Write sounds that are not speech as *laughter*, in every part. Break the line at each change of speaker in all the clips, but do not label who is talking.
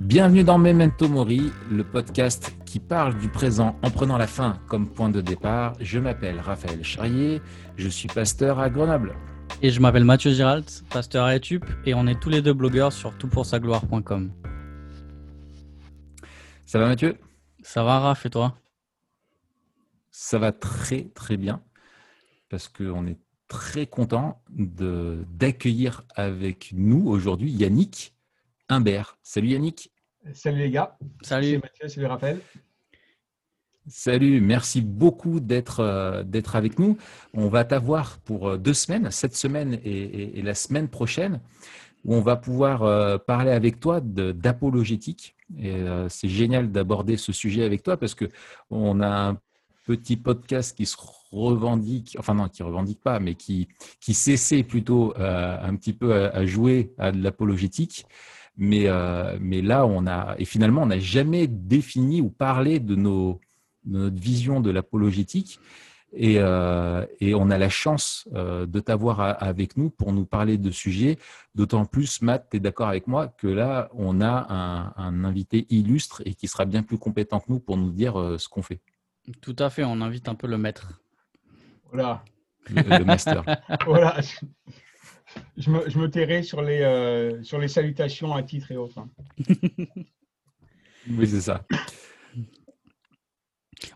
Bienvenue dans Memento Mori, le podcast qui parle du présent en prenant la fin comme point de départ. Je m'appelle Raphaël Charrier, je suis pasteur à Grenoble.
Et je m'appelle Mathieu Giralt, pasteur à YouTube, et on est tous les deux blogueurs sur toutpoursagloire.com.
Ça va Mathieu?
Ça va Raph et toi?
Ça va très très bien parce qu'on est très content d'accueillir avec nous aujourd'hui Yannick Humbert. Salut Yannick.
Salut les gars.
Salut.
Salut Mathieu, salut Raphaël.
Salut, merci beaucoup d'être euh, d'être avec nous. On va t'avoir pour euh, deux semaines, cette semaine et, la semaine prochaine, où on va pouvoir euh, parler avec toi d'apologétique. Et c'est génial d'aborder ce sujet avec toi parce que on a un petit podcast qui se revendique, enfin non, qui revendique pas, mais qui qui s'essaie plutôt un petit peu à, à jouer à de l'apologétique. Mais, euh, mais là, on a, et finalement, on n'a jamais défini ou parlé de, nos, notre vision de l'apologétique. Et, euh, et, on a la chance euh, de t'avoir avec nous pour nous parler de sujets. D'autant plus, Matt, tu es d'accord avec moi que là, on a un, un, invité illustre et qui sera bien plus compétent que nous pour nous dire ce qu'on fait.
Tout à fait, on invite un peu le maître.
Voilà.
Le, le master. *laughs*
voilà je me, je me tairai sur les, euh, sur les salutations à titre et autres. Hein.
oui, c'est ça.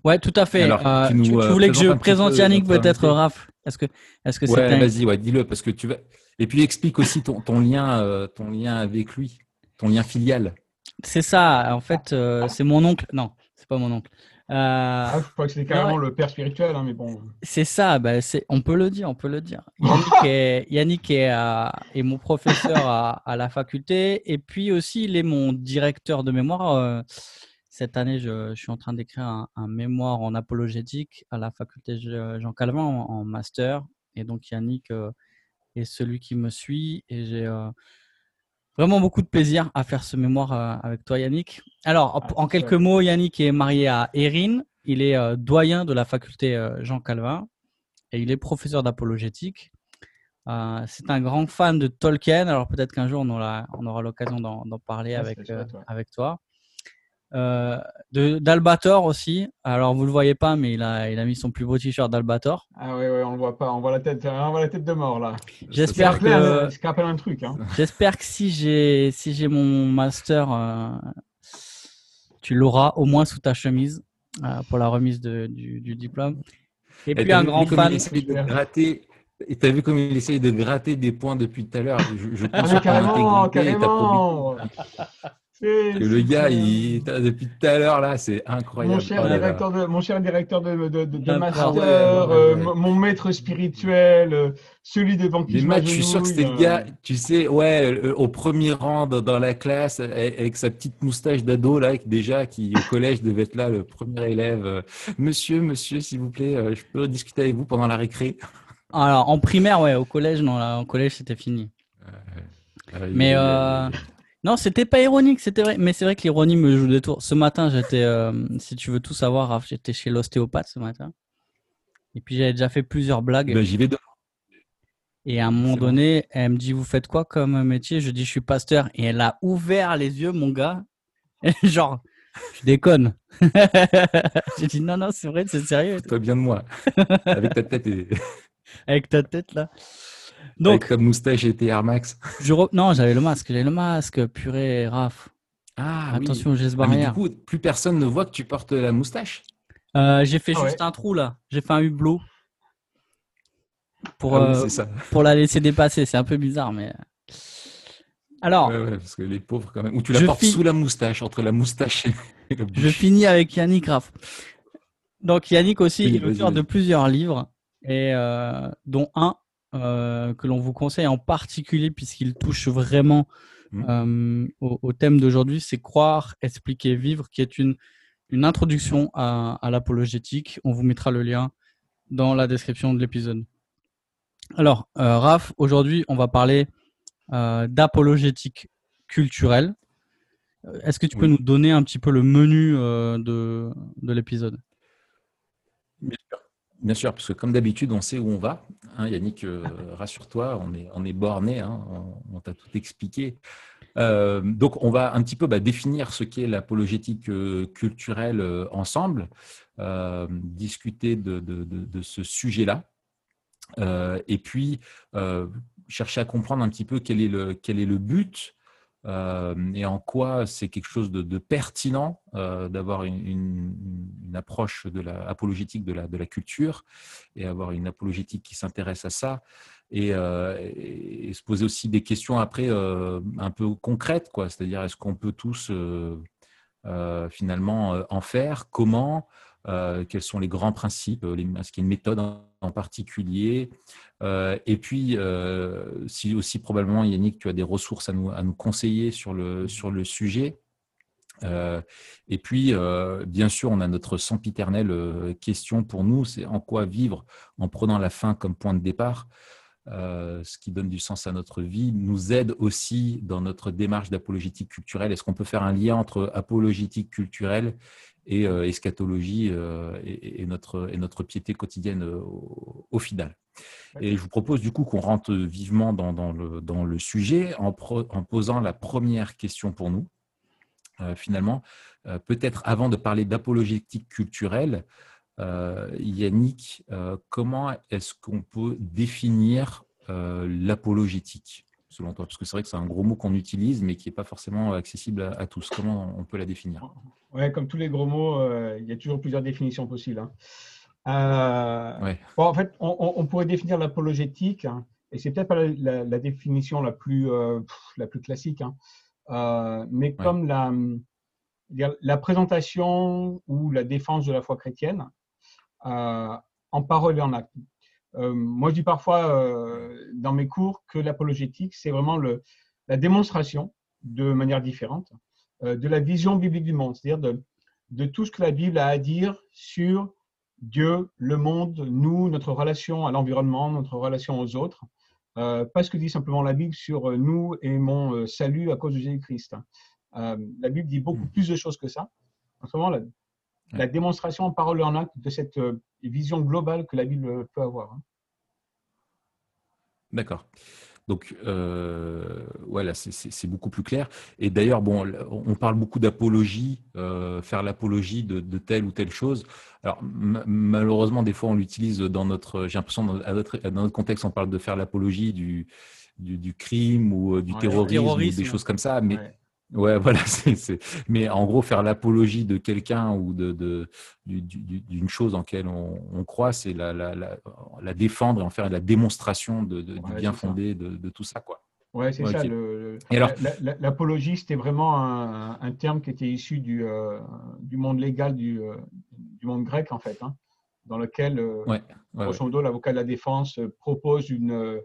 Ouais, tout à fait. Alors, euh, tu, tu, euh, voulais que je présente Yannick peut-être, Raph? Est-ce que, est-ce que
ouais, vas-y, ouais, dis-le parce que tu vas. Et puis explique aussi ton, ton lien, euh, ton lien avec lui, ton lien filial.
C'est ça. En fait, c'est mon oncle. Non, c'est pas mon oncle.
Euh, ah, je crois que c'était carrément le père spirituel, hein, mais bon.
C'est ça, bah, on peut le dire, on peut le dire. *laughs* Yannick est, est, mon professeur à, la faculté et puis aussi il est mon directeur de mémoire. Euh, cette année, je, suis en train d'écrire un, mémoire en apologétique à la faculté Jean Calvin en, master. Et donc Yannick euh, est celui qui me suit et j'ai Vraiment beaucoup de plaisir à faire ce mémoire euh, avec toi, Yannick. Alors, ah, en quelques mots, Yannick est marié à Erin. Il est euh, doyen de la faculté euh, Jean Calvin et il est professeur d'apologétique. c'est un grand fan de Tolkien. Alors, peut-être qu'un jour, on aura, on aura l'occasion d'en parler ah, avec, avec toi. Euh, d'Albator aussi. Alors, vous le voyez pas, mais il a, il a mis son plus beau t-shirt d'Albator.
Ah oui, oui, on le voit pas. On voit la tête, on voit la tête de mort là.
J'espère que.
un truc. Hein.
J'espère que si j'ai si j'ai mon master, euh, tu l'auras au moins sous ta chemise euh, pour la remise de, du, du, diplôme.
Et, puis un grand fan. Et t'as vu comme il essaye de gratter des points depuis tout à l'heure? Je, je pense
ah, carrément, carrément
le gars, il, depuis tout à l'heure, là, c'est incroyable.
Mon cher, oh directeur, de, mon cher directeur de, de, master, euh, mon maître spirituel, euh, celui devant qui
je Je suis sûr que c'était le gars, tu sais, ouais, euh, au premier rang dans, la classe, avec sa petite moustache d'ado, là, déjà, qui au *laughs* collège devait être là, le premier élève. Monsieur, monsieur, s'il vous plaît, je peux discuter avec vous pendant la récré?
Alors, en primaire, ouais, au collège, non, là, en collège, c'était fini. Mais. Non, c'était pas ironique, c'était vrai. Mais c'est vrai que l'ironie me joue des tours. Ce matin, j'étais, euh, si tu veux tout savoir, j'étais chez l'ostéopathe ce matin. Et puis j'avais déjà fait plusieurs blagues.
Ben, j'y vais demain.
Et à un moment donné, elle me dit Vous faites quoi comme métier? Je dis Je suis pasteur. Et elle a ouvert les yeux, mon gars. *laughs* Genre, je déconne. *laughs* J'ai dit Non, non, c'est vrai, c'est sérieux.
Toi bien de moi. *laughs* Avec ta tête. Et...
Avec ta tête, là.
Donc, Avec moustache et tes Air Max.
Je Non, j'avais le masque. J'avais le masque, purée, Raph.
Ah,
Attention oui.
geste
barrière.
Ah, mais du coup, plus personne ne voit que tu portes la moustache
euh, J'ai fait ah juste un trou là. J'ai fait un hublot. Pour,
ah oui, euh,
pour la laisser dépasser. C'est un peu bizarre, mais. Alors.
Ouais, ouais, parce que les pauvres, quand même. Ou tu la portes sous la moustache, entre la moustache et le
Je finis avec Yannick Raph. Donc, Yannick aussi il est l'auteur de plusieurs livres, et euh, dont un euh, que l'on vous conseille en particulier puisqu'il touche vraiment mmh. euh, au, thème d'aujourd'hui, c'est Croire, expliquer, vivre, qui est une, une introduction à, l'apologétique. On vous mettra le lien dans la description de l'épisode. Alors, euh, Raph, aujourd'hui, on va parler d'apologétique culturelle. Est-ce que tu peux nous donner un petit peu le menu de, de l'épisode?
Bien sûr, parce que comme d'habitude, on sait où on va. Hein, Yannick, euh, *laughs* rassure-toi, on est, on est borné, hein, on, t'a tout expliqué. Euh, donc, on va un petit peu bah, définir ce qu'est l'apologétique euh, culturelle ensemble, discuter de, ce sujet-là, et puis chercher à comprendre un petit peu quel est le, quel est le but et en quoi c'est quelque chose de, pertinent d'avoir une, approche de la apologétique de la, culture et avoir une apologétique qui s'intéresse à ça euh, et, se poser aussi des questions après euh, un peu concrètes, quoi. C'est-à-dire, est-ce qu'on peut tous euh, finalement en faire? Comment? Quels sont les grands principes Est-ce qu'il y a une méthode en, particulier? Et puis, si aussi probablement, Yannick, tu as des ressources à nous, conseiller sur le, sujet. et puis, bien sûr, on a notre sempiternelle question pour nous, c'est en quoi vivre en prenant la fin comme point de départ? Euh, ce qui donne du sens à notre vie, nous aide aussi dans notre démarche d'apologétique culturelle. Est-ce qu'on peut faire un lien entre apologétique culturelle et euh, eschatologie euh, et, notre, et notre piété quotidienne au, final. Et je vous propose du coup qu'on rentre vivement dans, le, dans le sujet en, en, posant la première question pour nous. finalement, peut-être avant de parler d'apologétique culturelle, euh, Yannick, euh, comment est-ce qu'on peut définir euh, l'apologétique? Selon toi Parce que c'est vrai que c'est un gros mot qu'on utilise, mais qui n'est pas forcément accessible à, tous. Comment on peut la définir?
Ouais, comme tous les gros mots, il y a toujours plusieurs définitions possibles. Hein. en fait, on, pourrait définir l'apologétique, hein, et c'est peut-être pas la, définition la plus, la plus classique, hein, mais comme la, la présentation ou la défense de la foi chrétienne, euh, en parole et en acte. Euh, moi, je dis parfois euh, dans mes cours que l'apologétique, c'est vraiment le, la démonstration de manière différente de la vision biblique du monde, c'est-à-dire de, de tout ce que la Bible a à dire sur Dieu, le monde, nous, notre relation à l'environnement, notre relation aux autres. Euh, pas ce que dit simplement la Bible sur nous et mon salut à cause de Jésus-Christ. Euh, la Bible dit beaucoup hmm. plus de choses que ça. En ce moment, la, la démonstration en parole et en acte de cette euh, vision globale que la Bible peut avoir. Hein.
D'accord. Donc, euh, voilà, c'est beaucoup plus clair. Et d'ailleurs, bon, on parle beaucoup d'apologie, euh, faire l'apologie de, telle ou telle chose. Alors, malheureusement, des fois, on l'utilise dans notre, j'ai l'impression, dans, notre, dans notre contexte, on parle de faire l'apologie du, du, crime ou du terrorisme, ou des choses comme ça. Mais, Ouais, *laughs* voilà. Mais en gros, faire l'apologie de quelqu'un ou de, d'une chose en laquelle on, croit, c'est la, la, défendre et en faire la démonstration de, du bien fondé de, tout ça. Quoi.
Ouais, c'est ça. L'apologie, c'était vraiment un, terme qui était issu du, euh, du monde légal, du, euh, du, monde grec, en fait, hein, dans lequel, euh, grosso modo, l'avocat de la défense propose une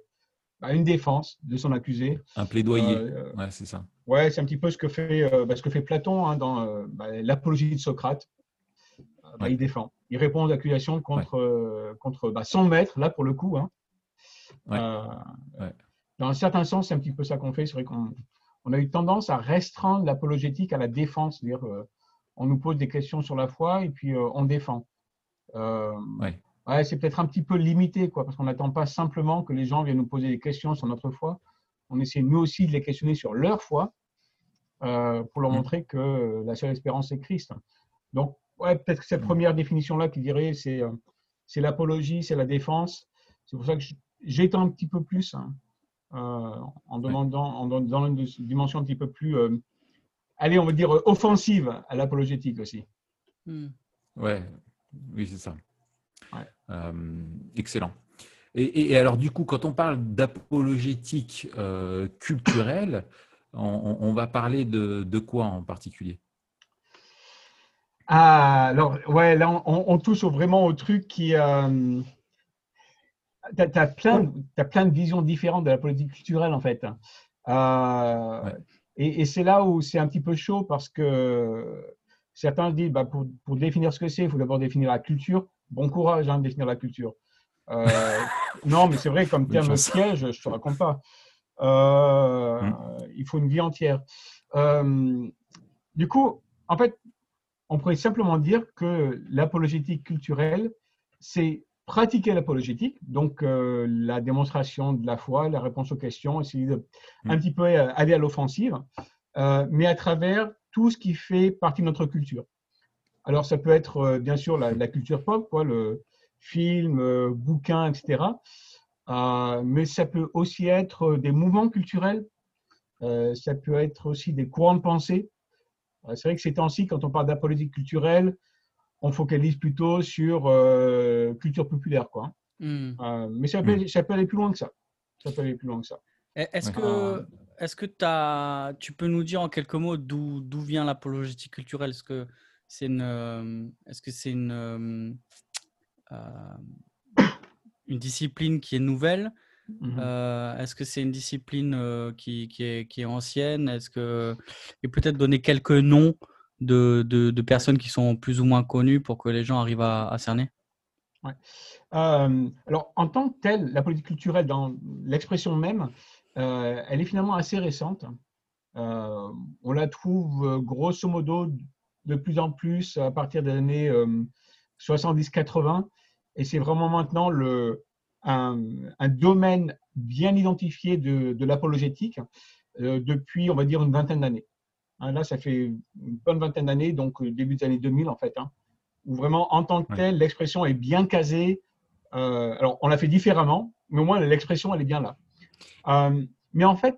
bah, une défense de son accusé.
Un plaidoyer, euh, ouais, c'est ça.
Ouais, c'est un petit peu ce que fait, euh, bah, ce que fait Platon hein, dans euh, bah, l'apologie de Socrate. Il défend. Il répond aux accusations contre, contre son maître, là pour le coup. Hein. Dans un certain sens, c'est un petit peu ça qu'on fait. C'est vrai qu'on on a eu tendance à restreindre l'apologétique à la défense. C'est-à-dire, on nous pose des questions sur la foi et puis on défend. Ouais c'est peut-être un petit peu limité, quoi, parce qu'on n'attend pas simplement que les gens viennent nous poser des questions sur notre foi. On essaie nous aussi de les questionner sur leur foi euh, pour leur mmh. montrer que la seule espérance est Christ. Donc, ouais, peut-être que cette première définition-là qui dirait c'est euh, c'est l'apologie, c'est la défense. C'est pour ça que j'étends un petit peu plus hein, euh, en demandant en, dans une dimension un petit peu plus, allez, on va dire offensive à l'apologétique aussi.
Mmh. Ouais, oui, c'est ça. Euh, excellent. Et, alors, du coup, quand on parle d'apologétique euh, culturelle, on, va parler de, quoi en particulier?
Ah, alors, ouais, là, on, touche vraiment au truc qui. Euh, tu as, plein, as plein de visions différentes de la politique culturelle, en fait. Et, c'est là où c'est un petit peu chaud parce que certains disent bah, pour, pour définir ce que c'est, il faut d'abord définir la culture bon courage hein, de définir la culture. Euh, non, mais c'est vrai, comme *laughs* terme piège, je ne te raconte pas. Euh, mm. Il faut une vie entière. Euh, du coup, en fait, on pourrait simplement dire que l'apologétique culturelle, c'est pratiquer l'apologétique, donc la démonstration de la foi, la réponse aux questions, essayer de un mm. petit peu aller à l'offensive, mais à travers tout ce qui fait partie de notre culture. Alors, ça peut être bien sûr la, culture pop, quoi, le film, bouquin, etc. mais ça peut aussi être des mouvements culturels, ça peut être aussi des courants de pensée. C'est vrai que ces temps-ci, quand on parle d'apologétique culturelle, on focalise plutôt sur euh, culture populaire. Quoi. Hmm. Euh, mais ça peut, hmm. ça peut, aller plus loin que ça. Ça peut aller plus loin que ça.
Est-ce que, est que as, tu peux nous dire en quelques mots d'où vient l'apologétique culturelle? Est-ce que c'est une, euh, est-ce que c'est une, une discipline qui est nouvelle? Mhm. Est-ce que c'est une discipline qui, qui, est, qui, est, ancienne? Est-ce que et peut-être donner quelques noms de, de, personnes qui sont plus ou moins connues pour que les gens arrivent à, cerner?
Euh, Alors, en tant que telle, la politique culturelle, dans l'expression même, euh, elle est finalement assez récente. Euh, on la trouve grosso modo de plus en plus à partir des années 70-80, et c'est vraiment maintenant le, un, un, domaine bien identifié de, de l'apologétique depuis, on va dire, une vingtaine d'années. Hein, là, ça fait une bonne vingtaine d'années, donc euh, début des années 2000 en fait, hein, où vraiment en tant que tel, l'expression est bien casée. Euh, alors, on l'a fait différemment, mais au moins l'expression, elle est bien là. Euh, mais en fait,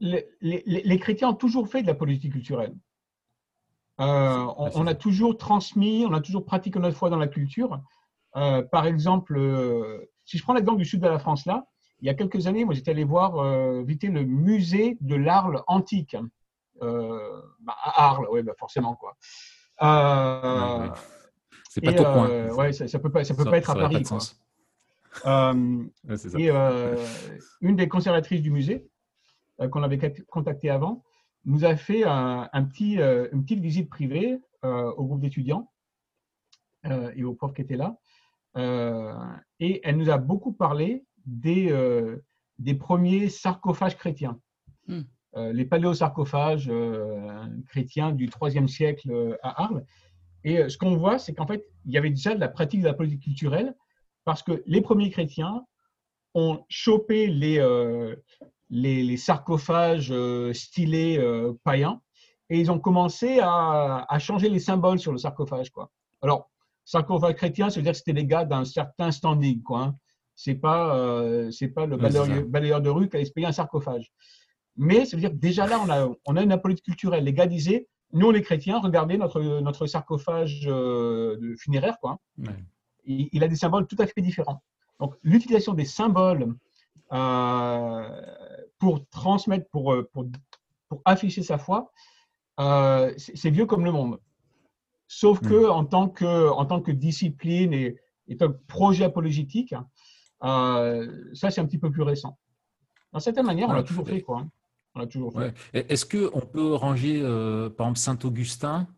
les, chrétiens ont toujours fait de la politique culturelle. On, a toujours transmis, on a toujours pratiqué notre foi dans la culture. par exemple, si je prends l'exemple du sud de la France là, il y a quelques années, moi j'étais allé voir visiter le musée de l'Arles antique. Euh, bah, à Arles, oui, bah forcément. Quoi.
Euh, c'est pas ton coin.
Euh, ouais, ça, ça, peut pas, ça peut pas être à Paris. Quoi. et une des conservatrices du musée, qu'on avait contacté avant, nous a fait un, petit, une petite visite privée au groupe d'étudiants et aux profs qui étaient là. et elle nous a beaucoup parlé des, des premiers sarcophages chrétiens. Hmm. Euh, les paléosarcophages euh, chrétiens du IIIe siècle euh, à Arles. Et ce qu'on voit, c'est qu'en fait, il y avait déjà de la pratique de la politique culturelle parce que les premiers chrétiens ont chopé les, les, sarcophages stylés païens et ils ont commencé à, changer les symboles sur le sarcophage. Quoi. Alors, sarcophage chrétien, ça veut dire que c'était les gars d'un certain standing. Quoi, hein. C'est pas, c'est pas le balayeur, de rue qui allait se payer un sarcophage. Mais ça veut dire que déjà là, on a, on a une politique culturelle. Les gars disaient, nous, les chrétiens, regardez notre, notre sarcophage euh, funéraire. Quoi. Il, a des symboles tout à fait différents. Donc, l'utilisation des symboles euh, pour transmettre, pour, euh, pour, pour, afficher sa foi, c'est vieux comme le monde. Sauf que en tant que, en tant que discipline et, et comme projet apologétique, ça, c'est un petit peu plus récent. D'une certaine manière, on l'a toujours fait. Quoi.
Est-ce qu'on peut ranger, euh, par exemple, Saint-Augustin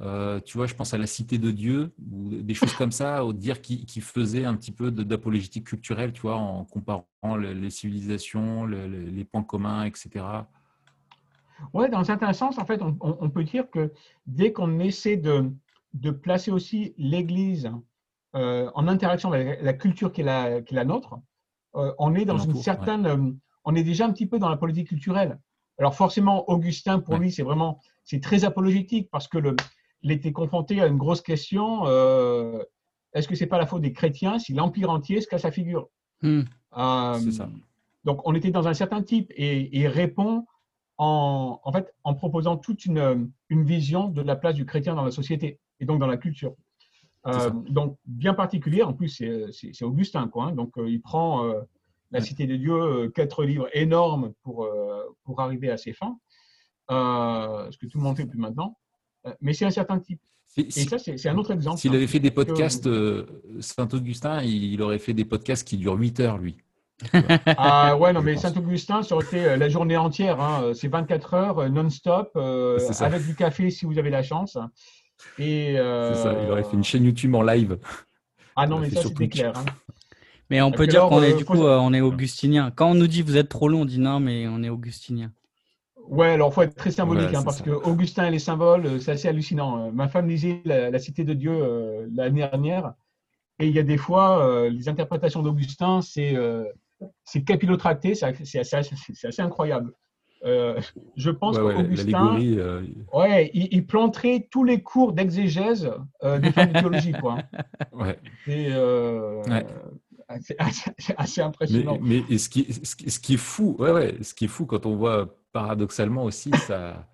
euh, tu vois, je pense à la Cité de Dieu ou des choses comme ça, au dire qui, faisait un petit peu d'apologétique culturelle, tu vois, en comparant les civilisations, les points communs, etc.
Oui, dans un certain sens, en fait, on, peut dire que dès qu'on essaie de, de, placer aussi l'Église euh, en interaction avec la culture qui est la, qui est la nôtre, on est dans une certaine on est déjà un petit peu dans la politique culturelle. Alors forcément, Augustin, pour lui, c'est vraiment, c'est très apologétique parce que le, il était confronté à une grosse question. Euh, est-ce que c'est pas la faute des chrétiens si l'empire entier se casse la figure? Hmm. euh, C'est ça. Donc on était dans un certain type et, il répond en, en, fait en proposant toute une, une, vision de la place du chrétien dans la société et donc dans la culture. Euh, donc bien particulier. En plus, c'est Augustin, quoi. Hein. donc il prend la Cité de Dieu, euh, quatre livres énormes pour, euh, pour arriver à ses fins, euh, ce que tout le monde fait plus maintenant. Mais c'est un certain type. Et ça, c'est un autre exemple.
S'il hein. avait fait des podcasts, Saint-Augustin, il aurait fait des podcasts qui durent 8 heures, lui. *laughs*
ah ouais, non, mais Saint-Augustin, ça aurait été la journée entière. Hein. C'est 24 heures non-stop, avec du café si vous avez la chance.
Et, ça, il aurait fait une chaîne YouTube en live.
Ah non, mais ça, c'était clair. Hein.
Mais on peut dire qu'on est euh, du coup, euh, on est augustinien. Quand on nous dit vous êtes trop long, on dit non, mais on est augustinien.
Ouais, alors il faut être très symbolique hein, parce que Augustin et les symboles, euh, c'est assez hallucinant. Ma femme lisait la, Cité de Dieu l'année dernière Et il y a des fois, les interprétations d'Augustin, c'est c'est capillotracté, c'est assez, assez, incroyable. Euh, je pense qu'Augustin, euh, ouais, il, planterait tous les cours d'exégèse euh, des de théologie. Quoi. *laughs* Ouais. C'est euh, assez, *laughs* impressionnant.
Mais, mais ce, qui, ce, qui, est fou, ouais, ouais, ce qui est fou quand on voit paradoxalement aussi ça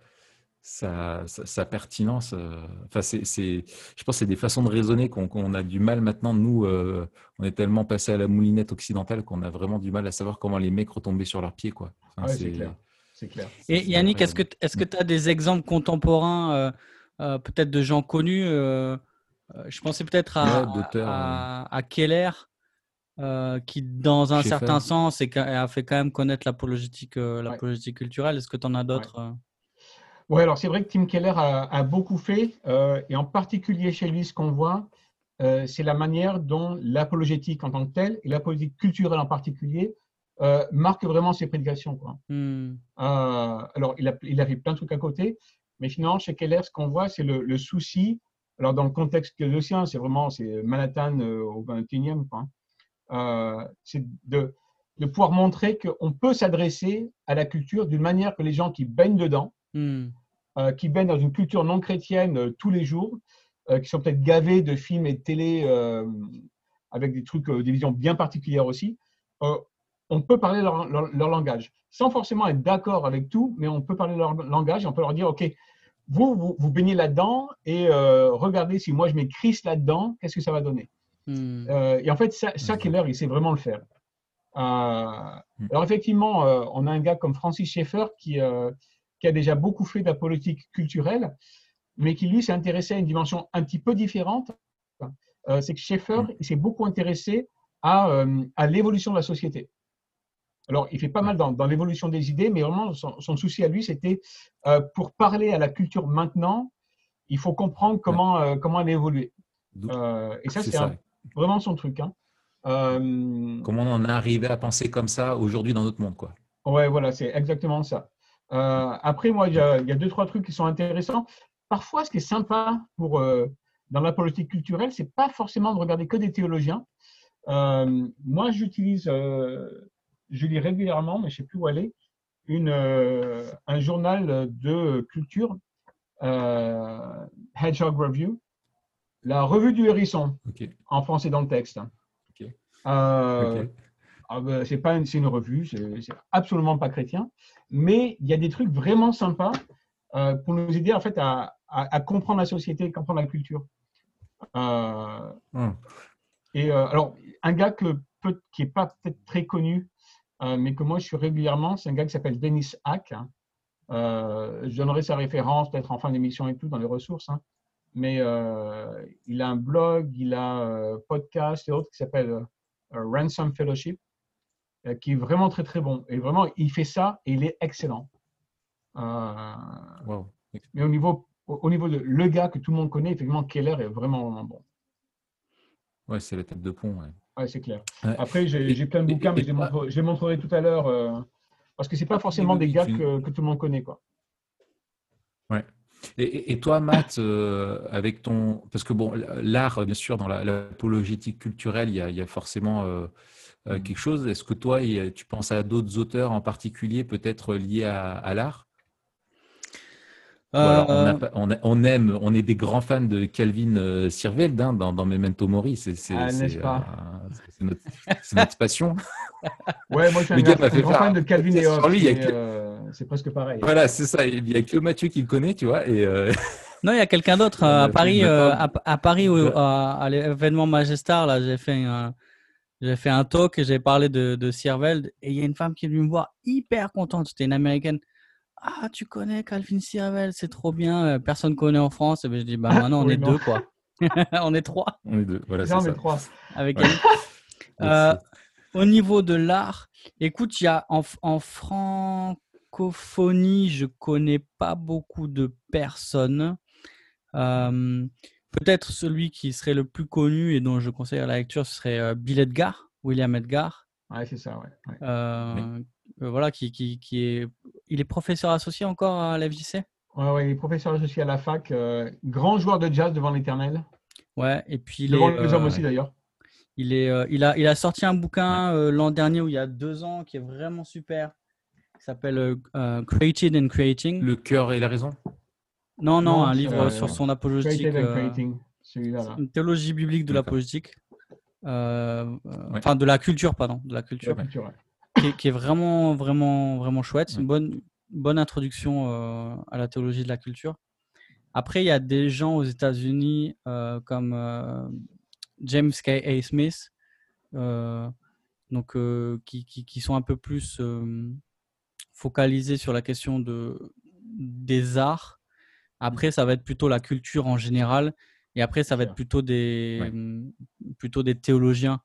sa, sa, pertinence. Euh, enfin, c'est, je pense que c'est des façons de raisonner qu'on, a du mal maintenant. Nous, euh, on est tellement passé à la moulinette occidentale qu'on a vraiment du mal à savoir comment les mecs retombaient sur leurs pieds. Quoi.
c'est, clair. c'est clair.
Et Yannick, est-ce que tu as des exemples contemporains, euh, peut-être de gens connus Je pensais peut-être à, à, Keller. Qui, dans un certain sens, a fait quand même connaître l'apologétique, l'apologétique culturelle. Est-ce que tu en as d'autres
oui, alors c'est vrai que Tim Keller a, beaucoup fait, euh, et en particulier chez lui, ce qu'on voit, euh, c'est la manière dont l'apologétique en tant que telle, et l'apologétique culturelle en particulier, euh, marque vraiment ses prédications. Quoi. Hmm. alors, il a, il a fait plein de trucs à côté, mais finalement, chez Keller, ce qu'on voit, c'est le, souci. Alors, dans le contexte le sien, c'est vraiment c'est Manhattan au 21e, c'est de, de pouvoir montrer qu'on peut s'adresser à la culture d'une manière que les gens qui baignent dedans, Hmm. Euh, qui baignent dans une culture non chrétienne euh, tous les jours, euh, qui sont peut-être gavés de films et de télé avec des trucs, des visions bien particulières aussi, on peut parler leur, leur, langage. Sans forcément être d'accord avec tout, mais on peut parler leur langage et on peut leur dire, OK, vous, vous, baignez là-dedans et regardez si moi je mets Christ là-dedans, qu'est-ce que ça va donner? Hmm. Et en fait, ça, ça Keller, il sait vraiment le faire. Hmm. alors effectivement, on a un gars comme Francis Schaeffer qui, qui a déjà beaucoup fait de la politique culturelle, mais qui lui s'est intéressé à une dimension un petit peu différente. Euh, c'est que Schaeffer mm. s'est beaucoup intéressé à, euh, à l'évolution de la société. Alors, il fait pas mal dans, dans l'évolution des idées, mais vraiment, son, souci à lui, c'était euh, pour parler à la culture maintenant, il faut comprendre comment, comment elle a évolué. et ça, c'est vraiment son truc. Hein.
comment on en est arrivé à penser comme ça aujourd'hui dans notre monde, quoi.
Ouais, voilà, c'est exactement ça. Euh, après, moi, il y, a, deux, trois trucs qui sont intéressants. Parfois, ce qui est sympa pour, euh, dans la politique culturelle, c'est pas forcément de regarder que des théologiens. Euh, moi, j'utilise, je lis régulièrement, mais je sais plus où aller, une, un journal de culture, Hedgehog Review, la revue du hérisson, en français dans le texte. Ah ben, c'est pas une, une revue, c'est absolument pas chrétien, mais il y a des trucs vraiment sympas euh, pour nous aider en fait à, à, comprendre la société, comprendre la culture. Euh, hum. Et euh, alors, un gars que qui n'est pas peut-être très connu, mais que moi je suis régulièrement, c'est un gars qui s'appelle Dennis Hack. Hein. je donnerai sa référence peut-être en fin d'émission et tout dans les ressources. Hein. Mais il a un blog, il a un podcast et autres qui s'appelle Ransom Fellowship. Euh, qui est vraiment très très bon. Et vraiment, il fait ça et il est excellent. Euh, mais au niveau, au niveau de le gars que tout le monde connaît, effectivement, Keller est vraiment, bon.
Ouais, c'est la tête de pont.
Ouais, c'est clair. Après, j'ai plein de bouquins, mais je les, montrerai, tout à l'heure. Euh, parce que c'est pas forcément des gars que, que, tout le monde connaît. Quoi.
Et, et, toi, Matt, avec ton. Parce que bon, l'art, bien sûr, dans l'apologétique culturelle, il y a, il y a forcément euh, mm. quelque chose. Est-ce que toi, tu penses à d'autres auteurs en particulier, peut-être liés à, l'art? Euh, on, aime, on est des grands fans de Calvin euh, Sirveld hein, dans, Memento Mori. C'est
ah,
notre, passion. *laughs*
Ouais, moi je suis un, grand fan de Calvin et Hobbes. C'est presque pareil.
Voilà, c'est ça. Il n'y a que Mathieu qui le connaît, tu vois. Et, *laughs*
Non, il y a quelqu'un d'autre à Paris, à, Paris, à, l'événement Majestar. Là, j'ai fait un j'ai fait un talk et j'ai parlé de, de Sierveld et il y a une femme qui est venue me voir hyper contente. C'était une américaine. Ah, tu connais Calvin Sierveld, c'est trop bien. Euh, personne connaît en France. Et ben, je dis, bah maintenant on est deux quoi. *laughs* on est trois.
On est deux. Voilà, c'est ça.
trois.
Avec *laughs* euh, au niveau de l'art, écoute, il y a en, en francophonie, je connais pas beaucoup de personnes. Euh, Peut-être celui qui serait le plus connu et dont je conseille la lecture, ce serait Bill Edgar, William Edgar.
Ouais, c'est ça, ouais.
Euh, euh, voilà, qui, qui, qui, est. Il est professeur associé encore à l'FJC
Ouais, ouais, il est professeur associé à la fac. grand joueur de jazz devant l'éternel.
Ouais, et puis.
Devant les, hommes aussi, d'ailleurs.
Il, est, il, a, il a sorti un bouquin l'an dernier ou il y a deux ans qui est vraiment super. Il s'appelle Created and Creating.
Le cœur et la raison?
Non, non, un livre sur son apologétique. Une théologie biblique de l'apologétique. Enfin, de la culture, pardon. De la culture. Qui, est, vraiment, vraiment, vraiment chouette. C'est une bonne, bonne introduction euh, à la théologie de la culture. Après, il y a des gens aux États-Unis euh, comme euh, James K. A. Smith, donc, qui, qui, sont un peu plus focalisés sur la question de, des arts. Après, ça va être plutôt la culture en général. Et après, ça va être plutôt des, plutôt des théologiens.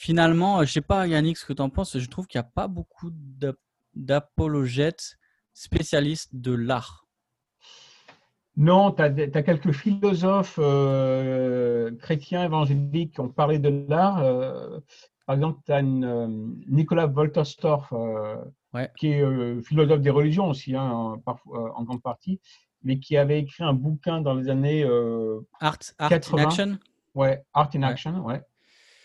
Finalement, je sais pas, Yannick, ce que tu en penses. Je trouve qu'il n'y a pas beaucoup d'apologètes spécialiste de l'art
Non, tu as, quelques philosophes euh, chrétiens évangéliques qui ont parlé de l'art. Euh, par exemple, tu as euh, Nicolas Wolterstorff, qui est philosophe des religions aussi, hein, en, grande partie, mais qui avait écrit un bouquin dans les années
Art, Art in Action?
Ouais, Art in Action, ouais.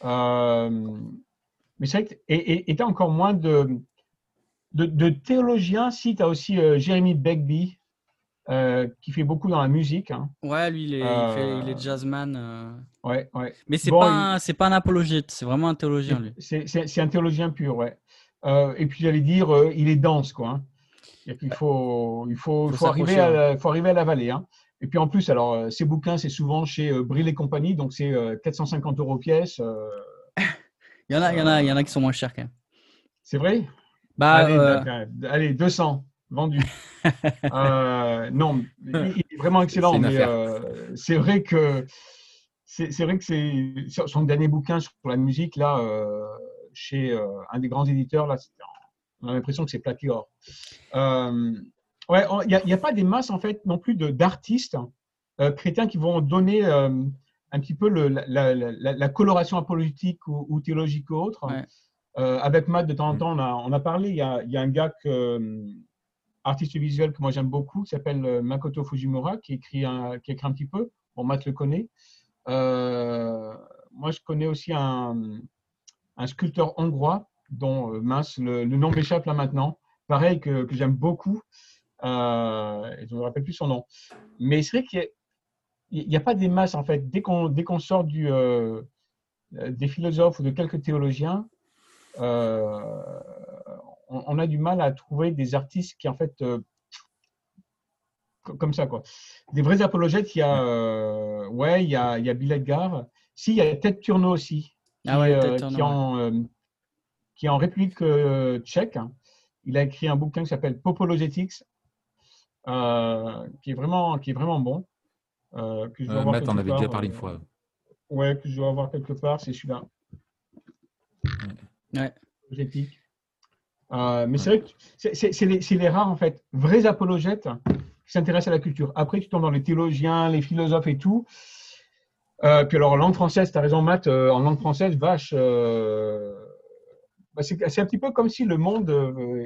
Mais c'est vrai que, et tu as encore moins de, de, théologiens, si tu as aussi euh, Jeremy Begbie, euh, qui fait beaucoup dans la musique. Hein.
Ouais, lui, il est, il, est euh, jazzman.
Ouais, ouais.
Mais c'est pas, c'est pas un apologète, c'est vraiment un théologien, lui.
C'est un théologien pur, ouais. et puis, j'allais dire, il est dense, quoi. Hein. il faut, il faut, faut, arriver à, faut arriver à la vallée. Hein. Et puis en plus, alors, ces bouquins, c'est souvent chez Brill et compagnie, donc c'est 450 euros pièce. *laughs*
il, y en a, il, y en a, il y en a qui sont moins chers quand même.
C'est vrai? Bah, allez, 200 euh, vendus. *laughs* Euh, non, il est vraiment excellent, mais euh, c'est vrai que c'est vrai que c'est son dernier bouquin sur la musique là, chez un des grands éditeurs là, on a l'impression que c'est plaqué or. Ouais, il n'y a, pas des masses en fait non plus d'artistes chrétiens qui vont donner un petit peu le, la, coloration apologétique ou, théologique ou autre. Euh, avec Matt, de temps en mm. temps, on a, on a parlé. Il y a, il y a un gars, que, euh, artiste visuel que moi j'aime beaucoup, qui s'appelle euh, Makoto Fujimura, qui écrit, un, qui écrit un petit peu. Bon, Matt le connaît. moi, je connais aussi un, un sculpteur hongrois, dont mince, le, nom m'échappe là maintenant. Pareil, que, que j'aime beaucoup. Je ne me rappelle plus son nom. Mais c'est vrai qu'il n'y a, a, pas des masses, en fait. Dès qu'on qu'on sort du, des philosophes ou de quelques théologiens, euh, on, a du mal à trouver des artistes qui, en fait, euh, comme ça, quoi. Des vrais apologètes, il y a, euh, ouais, il y a, il y a Bill Edgar. Si, il y a Ted Turno aussi, qui, ah qui, en, qui, est en République tchèque. Il a écrit un bouquin qui s'appelle Popologetics, qui, est vraiment, qui est vraiment bon.
que je dois Matt en avait déjà parlé une fois.
Ouais, que je dois avoir quelque part, c'est celui-là.
Ouais.
Euh, mais c'est vrai que c'est les, les, rares, en fait, vrais apologètes qui s'intéressent à la culture. Après, tu tombes dans les théologiens, les philosophes et tout. Euh, puis alors, en langue française, tu as raison, Matt, euh, en langue française, vache. Bah, c'est un petit peu comme si le monde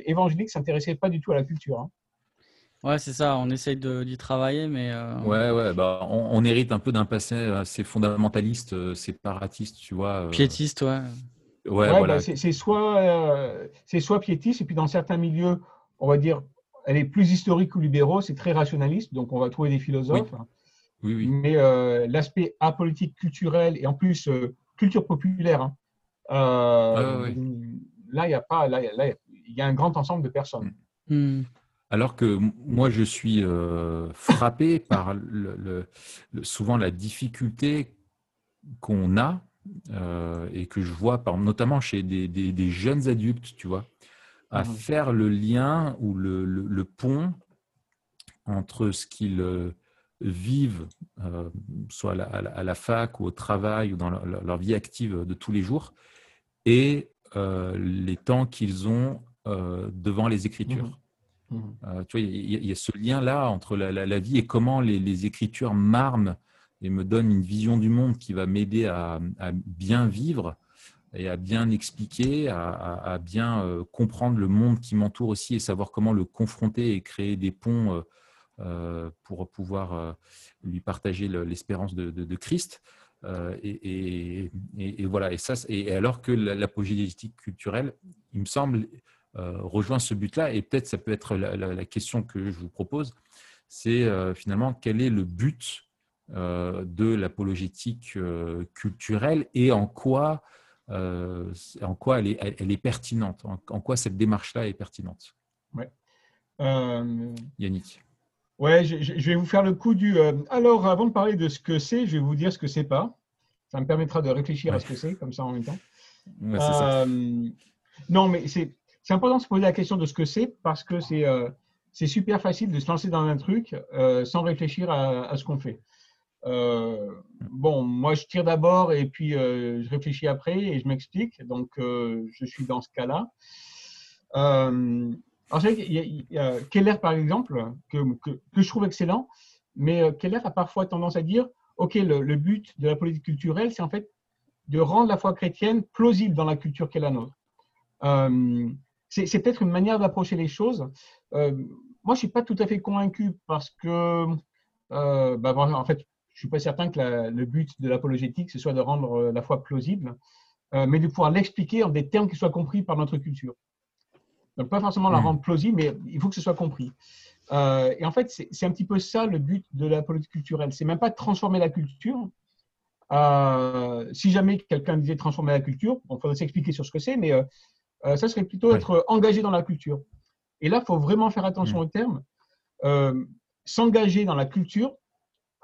évangélique s'intéressait pas du tout à la culture. Hein.
Ouais, c'est ça, on essaye d'y travailler, mais.
Ouais, ouais, bah, on, hérite un peu d'un passé assez fondamentaliste, séparatiste, tu vois.
Piétiste, ouais.
Ouais, voilà. Bah, c'est soit, euh, c'est soit piétiste, et puis dans certains milieux, on va dire, elle est plus historique ou libéraux, c'est très rationaliste, donc on va trouver des philosophes. Oui. Oui, Mais euh, l'aspect apolitique culturel et en plus euh, culture populaire, hein, là, il y a pas, là, il y a un grand ensemble de personnes.
Hmm.
Alors que moi, je suis frappé par le, souvent la difficulté qu'on a euh, et que je vois par, notamment chez des, jeunes adultes, tu vois, à mmh faire le lien ou le, pont entre ce qu'ils euh, vivent, euh, soit à la, fac ou au travail ou dans leur, vie active de tous les jours, et les temps qu'ils ont devant les écritures. Mmh mmh tu vois, il y, a ce lien-là entre la, vie et comment les, écritures marment et me donne une vision du monde qui va m'aider à, bien vivre et à bien expliquer, à, bien euh, comprendre le monde qui m'entoure aussi et savoir comment le confronter et créer des ponts euh, euh, pour pouvoir lui partager l'espérance de, Christ. et, voilà. Et ça, et alors que l'apologétique culturelle, il me semble, rejoint ce but-là. Et peut-être ça peut être la, question que je vous propose, c'est finalement quel est le but de l'apologétique culturelle et en quoi, en quoi elle, est, elle est pertinente, en, quoi cette démarche-là est pertinente?
Ouais.
Yannick.
Ouais, je, vais vous faire le coup du. alors, avant de parler de ce que c'est, je vais vous dire ce que c'est pas. Ça me permettra de réfléchir à ce que c'est, comme ça en même temps. non, mais c'est c'est important de se poser la question de ce que c'est parce que c'est euh, super facile de se lancer dans un truc euh, sans réfléchir à, ce qu'on fait. Euh, bon, moi, je tire d'abord et puis je réfléchis après et je m'explique. Donc, je suis dans ce cas-là. Alors, y, a, Keller, par exemple, que, je trouve excellent, mais Keller a parfois tendance à dire OK, le, but de la politique culturelle, c'est en fait de rendre la foi chrétienne plausible dans la culture qu'est la nôtre. C'est peut-être une manière d'approcher les choses. Euh, moi, je ne suis pas tout à fait convaincu parce que, euh, bah, en fait, je ne suis pas certain que le but de l'apologétique, ce soit de rendre euh, la foi plausible, mais de pouvoir l'expliquer en des termes qui soient compris par notre culture. Donc, pas forcément la mmh. rendre plausible, mais il faut que ce soit compris. et en fait, c'est un petit peu ça le but de la politique culturelle. C'est même pas de transformer la culture. si jamais quelqu'un disait transformer la culture, on faudrait s'expliquer sur ce que c'est, mais euh, ça serait plutôt être engagé dans la culture. Et là, il faut vraiment faire attention mm. au terme. Euh, s'engager dans la culture,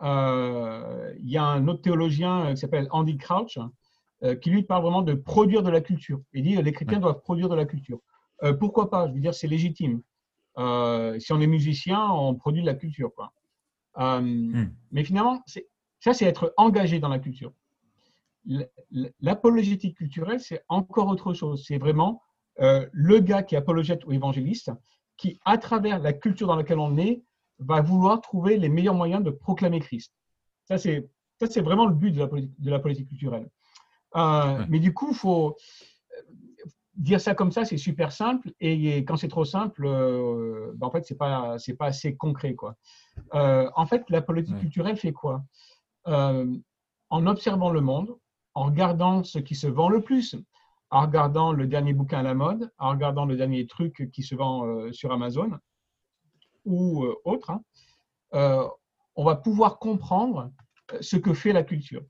euh, il y a un autre théologien qui s'appelle Andy Crouch, qui lui parle vraiment de produire de la culture. Il dit les chrétiens doivent produire de la culture. pourquoi pas? Je veux dire, c'est légitime. si on est musicien, on produit de la culture. Quoi. Mm. Mais finalement, ça, c'est être engagé dans la culture. L'apologétique culturelle, c'est encore autre chose. C'est vraiment euh, le gars qui est apologète ou évangéliste, qui, à travers la culture dans laquelle on est, va vouloir trouver les meilleurs moyens de proclamer Christ. Ça, c'est, ça, c'est vraiment le but de la politique, de la politique culturelle. Euh, mais du coup, faut dire ça comme ça, c'est super simple. Et quand c'est trop simple, euh, ben, en fait, c'est pas, c'est pas assez concret, quoi. en fait, la politique culturelle fait quoi? En observant le monde, en regardant ce qui se vend le plus, en regardant le dernier bouquin à la mode, en regardant le dernier truc qui se vend euh, sur Amazon ou euh, autre, hein, euh, on va pouvoir comprendre ce que fait la culture.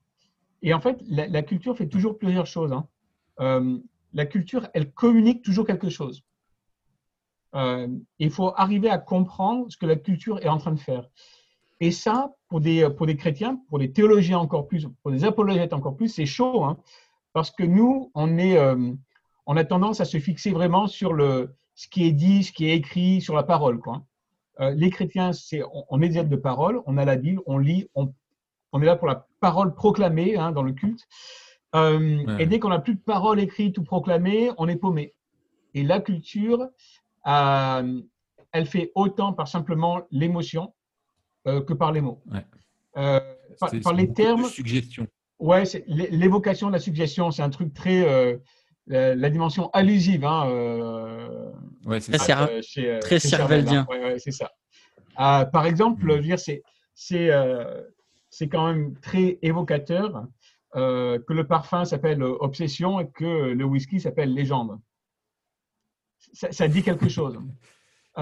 Et en fait, la, culture fait toujours plusieurs choses. Hein. la culture, elle communique toujours quelque chose. il faut arriver à comprendre ce que la culture est en train de faire. Et ça, pour des, pour des chrétiens, pour des théologiens encore plus, pour des apologètes encore plus, c'est chaud. Hein parce que nous, on, est, euh, on a tendance à se fixer vraiment sur le, ce qui est dit, ce qui est écrit, sur la parole. Quoi. Euh, les chrétiens, c'est, on, est des êtres de parole, on a la Bible, on lit, on, on est là pour la parole proclamée hein, dans le culte. Euh, et dès qu'on n'a plus de parole écrite ou proclamée, on est paumé. Et la culture, elle fait autant par simplement l'émotion que par les mots.
par, les termes. Suggestion.
Ouais, l'évocation de la suggestion, c'est un truc très. Euh, la, dimension allusive. Hein,
euh, ouais, c'est ça. Euh, chez, très cerveldien.
Ouais, ouais, c'est ça. Ah, par exemple, mm. c'est quand même très évocateur que le parfum s'appelle Obsession et que le whisky s'appelle Légende. Ça, ça, dit quelque chose. *laughs*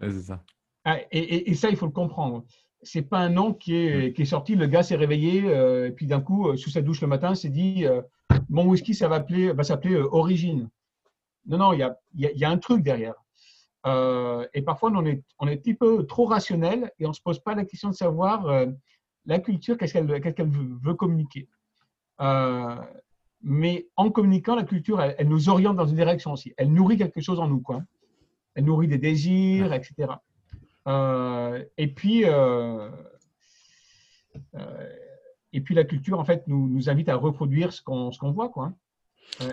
c'est ça.
Ah, et, et, ça, il faut le comprendre c'est pas un nom qui est, qui est sorti. Le gars s'est réveillé euh, et puis d'un coup, euh, sous sa douche le matin, s'est dit euh, mon whisky, ça va, appeler, va s'appeler Origine. Non, non, il y a, y a, un truc derrière. et parfois, on est, on est un petit peu trop rationnel et on ne se pose pas la question de savoir la culture, qu'est-ce qu'elle qu'elle veut, communiquer. mais en communiquant, la culture, elle, nous oriente dans une direction aussi. Elle nourrit quelque chose en nous. Quoi. Elle nourrit des désirs, etc. Euh, et puis, euh, euh, et puis la culture, en fait, nous, nous invite à reproduire ce qu'on qu'on voit, quoi.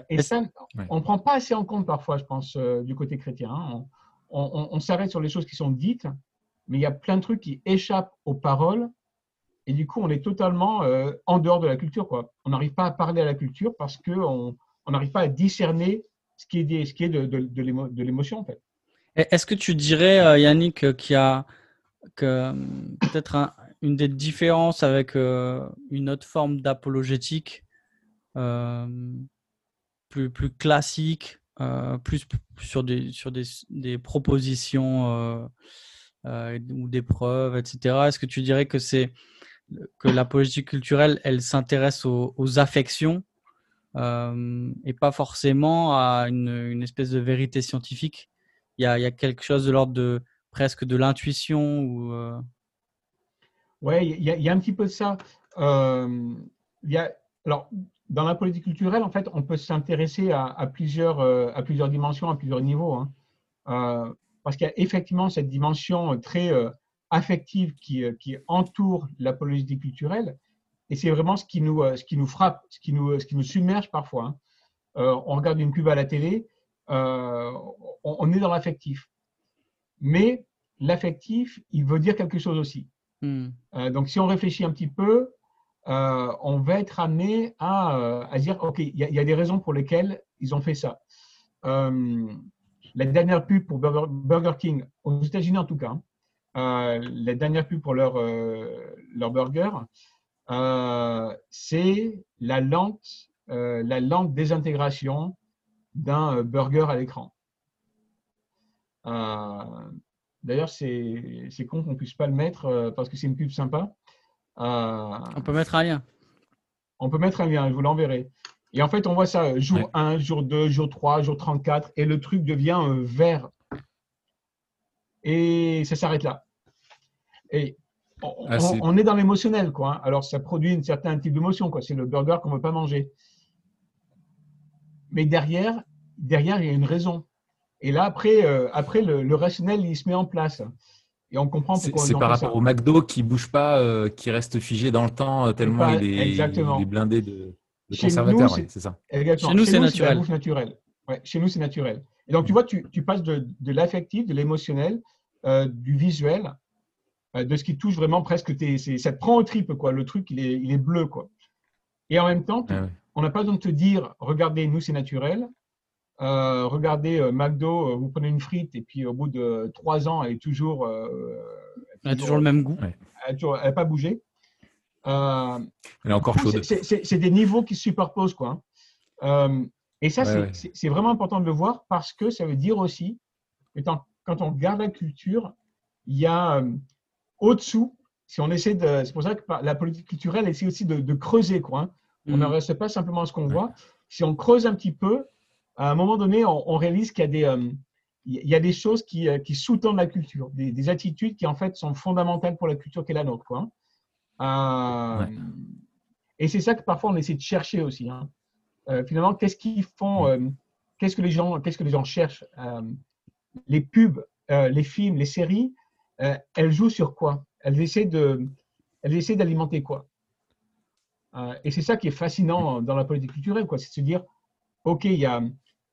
et ça, on ne prend pas assez en compte parfois, je pense, du côté chrétien. Hein. On, on, s'arrête sur les choses qui sont dites, mais il y a plein de trucs qui échappent aux paroles. Et du coup, on est totalement en dehors de la culture. Quoi. On n'arrive pas à parler à la culture parce qu'on n'arrive pas à discerner ce qui est, ce qui est de, de, de l'émotion, en fait.
Est-ce que tu dirais, euh, Yannick, qu'il y a que, peut-être une des différences avec une autre forme d'apologétique plus, classique, plus sur des, propositions ou des preuves, etc. Est-ce que tu dirais que c'est que l'apologétique culturelle, elle s'intéresse aux, affections et pas forcément à une, espèce de vérité scientifique? Il y a, quelque chose de l'ordre de presque de l'intuition ou
Ouais, il y, a, un petit peu de ça. Euh, y a, alors, dans la politique culturelle, en fait, on peut s'intéresser à, plusieurs, euh, à plusieurs dimensions, à plusieurs niveaux. Hein. Euh, parce qu'il y a effectivement cette dimension très euh, affective qui, euh, qui entoure la politique culturelle. Et c'est vraiment ce qui, nous, ce qui nous frappe, ce qui nous, ce qui nous submerge parfois. Hein. on regarde une pub à la télé, on, on est dans l'affectif. Mais l'affectif, il veut dire quelque chose aussi. Hmm. Euh, donc, si on réfléchit un petit peu, euh, on va être amené à, euh, à dire, OK, il y, y, a des raisons pour lesquelles ils ont fait ça. la dernière pub pour Burger, Burger King, aux États-Unis en tout cas, hein, la dernière pub pour leur, leur burger, c'est la lente, la lente désintégration d'un burger à l'écran. D'ailleurs, c'est con qu'on ne puisse pas le mettre euh, parce que c'est une pub sympa.
Euh, on peut mettre un lien.
On peut mettre un lien, je vous l'enverrai. Et en fait, on voit ça jour 1, jour 2, jour 3, jour 34, et le truc devient euh, vert. Et ça s'arrête là. Et on, ah, est... dans l'émotionnel, quoi. Hein. Alors, ça produit un certain type d'émotion, quoi. C'est le burger qu'on ne veut pas manger. Mais derrière, derrière, il y a une raison. Et là, après, euh, après le, rationnel, il se met en place. Et on comprend
pourquoi C'est par rapport au McDo qui ne bouge pas, euh, qui reste figé dans le temps, euh, tellement il, est, blindé de, de conservateurs. c'est ça.
Chez nous, c'est naturel. chez nous, c'est naturel. Et donc, tu vois, tu, tu passes de, l'affectif, de l'émotionnel, du visuel, de ce qui touche vraiment presque tes. Ça te prend au trip, quoi. Le truc, il est, il est bleu, quoi. Et en même temps, ah on n'a pas besoin de te dire, regardez, nous, c'est naturel. Euh, regardez euh, McDo, euh, vous prenez une frite et puis au bout de trois ans, elle est toujours,
elle a toujours le même goût.
Elle n'a pas bougé.
elle est encore chaude.
C'est des niveaux qui se superposent. Quoi. Hein. et ça, c'est vraiment important de le voir parce que ça veut dire aussi, étant, quand on regarde la culture, il y a au-dessous, si on essaie de. C'est pour ça que la politique culturelle essaie aussi de, de creuser. Quoi, hein. On ne mm. reste pas simplement à ce qu'on voit. Si on creuse un petit peu, à un moment donné, on, réalise qu'il y a des, euh, il y a des choses qui, euh, qui sous-tendent la culture, des, attitudes qui en fait sont fondamentales pour la culture qui est la nôtre. Quoi. Euh, et c'est ça que parfois on essaie de chercher aussi. Hein. finalement, qu'est-ce qu'ils font Qu'est-ce que les gens, qu'est-ce que les gens cherchent Les pubs, les films, les séries, elles jouent sur quoi? Elles essaient de, elles essaient d'alimenter quoi? Et c'est ça qui est fascinant dans la politique culturelle, quoi. C'est de se dire, ok, il y a,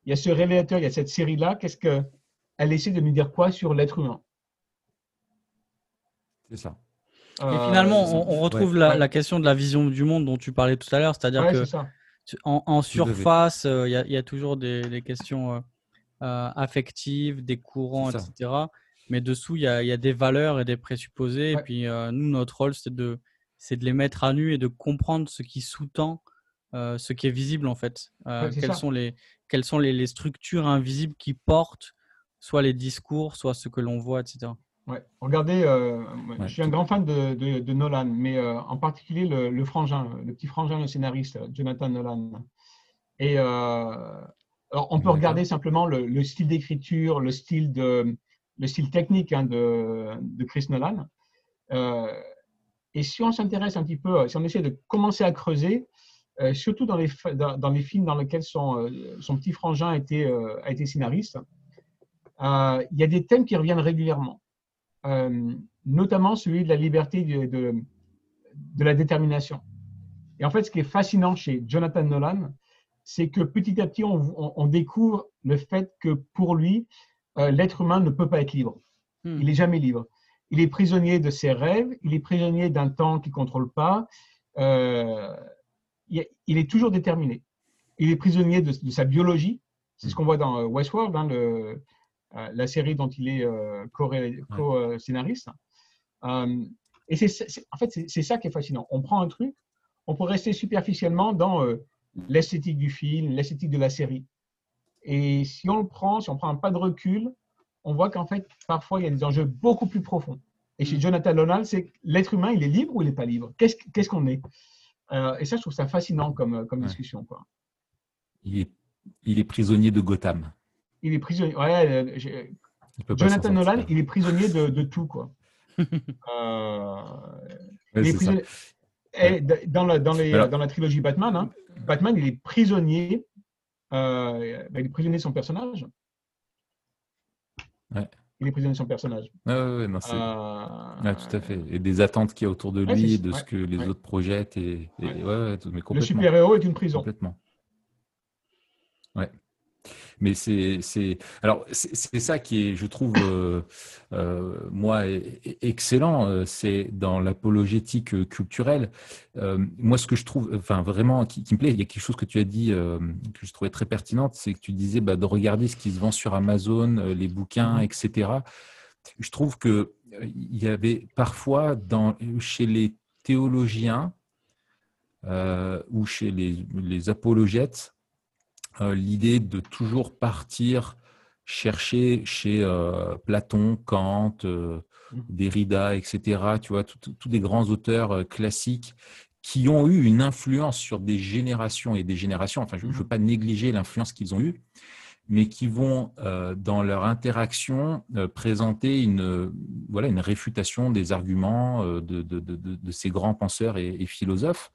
il y a ce révélateur, il y a cette série-là, qu'est-ce qu'elle essaie de nous dire quoi sur l'être humain?
C'est ça.
Et finalement, euh, on, retrouve la, question de la vision du monde dont tu parlais tout à l'heure, c'est-à-dire que en, surface, euh, il y, a toujours des, questions euh, affectives, des courants, etc. Mais dessous, il y, a, des valeurs et des présupposés. Et puis, nous, notre rôle, c'est de, de les mettre à nu et de comprendre ce qui sous-tend ce qui est visible, en fait. quelles, sont les, quelles sont les, structures invisibles qui portent soit les discours, soit ce que l'on voit, etc.
Ouais. Regardez, je suis un grand fan de, de, Nolan, mais en particulier le, frangin, le petit frangin, le scénariste, Jonathan Nolan. Et alors, on peut regarder simplement le, style d'écriture, le style de, le style technique hein, de, de, Chris Nolan. Et si on s'intéresse un petit peu, si on essaie de commencer à creuser, euh, surtout dans les, dans, les films dans lesquels son, euh, son petit frangin a été, euh, a été scénariste, il y a des thèmes qui reviennent régulièrement, notamment celui de la liberté de, de, de, la détermination. Et en fait, ce qui est fascinant chez Jonathan Nolan, c'est que petit à petit, on, on, découvre le fait que pour lui, l'être humain ne peut pas être libre. Hmm. Il n'est jamais libre. Il est prisonnier de ses rêves, il est prisonnier d'un temps qu'il ne contrôle pas. Euh, il est toujours déterminé. Il est prisonnier de, sa biologie. C'est ce qu'on voit dans euh, Westworld, hein, le, euh, la série dont il est euh, co-scénariste. Et c'est, en fait, c'est ça qui est fascinant. On prend un truc, on peut rester superficiellement dans l'esthétique du film, l'esthétique de la série. Et si on le prend, si on prend un pas de recul, on voit qu'en fait, parfois, il y a des enjeux beaucoup plus profonds. Et chez mm. Jonathan Donald, c'est l'être humain, il est libre ou il n'est pas libre? Qu'est-ce qu'on est, euh, Et ça, je trouve ça fascinant comme, comme discussion. Quoi.
Il, est, il est prisonnier de Gotham.
Il est prisonnier. Ouais, Jonathan Nolan, il est prisonnier de, de tout. Quoi. *laughs* euh, il est prisonnier. Et dans, la, dans, les, dans, la, trilogie Batman, hein, Batman, il est prisonnier. Euh, ben, il est prisonnier de son personnage.
Ouais.
Il est prisonnier de son personnage.
Ouais, ouais, euh... tout à fait. Et des attentes qu'il y a autour de lui, de ce que les autres projettent. Et, et mais
Le super-héros est une prison.
Complètement. Ouais. Mais c'est alors c'est ça qui est, je trouve, euh, euh, moi excellent. Euh, c'est dans l'apologétique culturelle. moi, ce que je trouve, enfin vraiment, qui, me plaît, il y a quelque chose que tu as dit que je trouvais très pertinente, c'est que tu disais bah, de regarder ce qui se vend sur Amazon, les bouquins, mmh etc. Je trouve que il y avait parfois dans chez les théologiens ou chez les, les apologètes l'idée de toujours partir chercher chez euh, Platon, Kant, euh, mmh. Derrida, etc., tu vois, tous des grands auteurs classiques qui ont eu une influence sur des générations et des générations, enfin je ne veux mmh. pas négliger l'influence qu'ils ont eue, mais qui vont, dans leur interaction, présenter une, voilà, une réfutation des arguments de, ces grands penseurs et philosophes.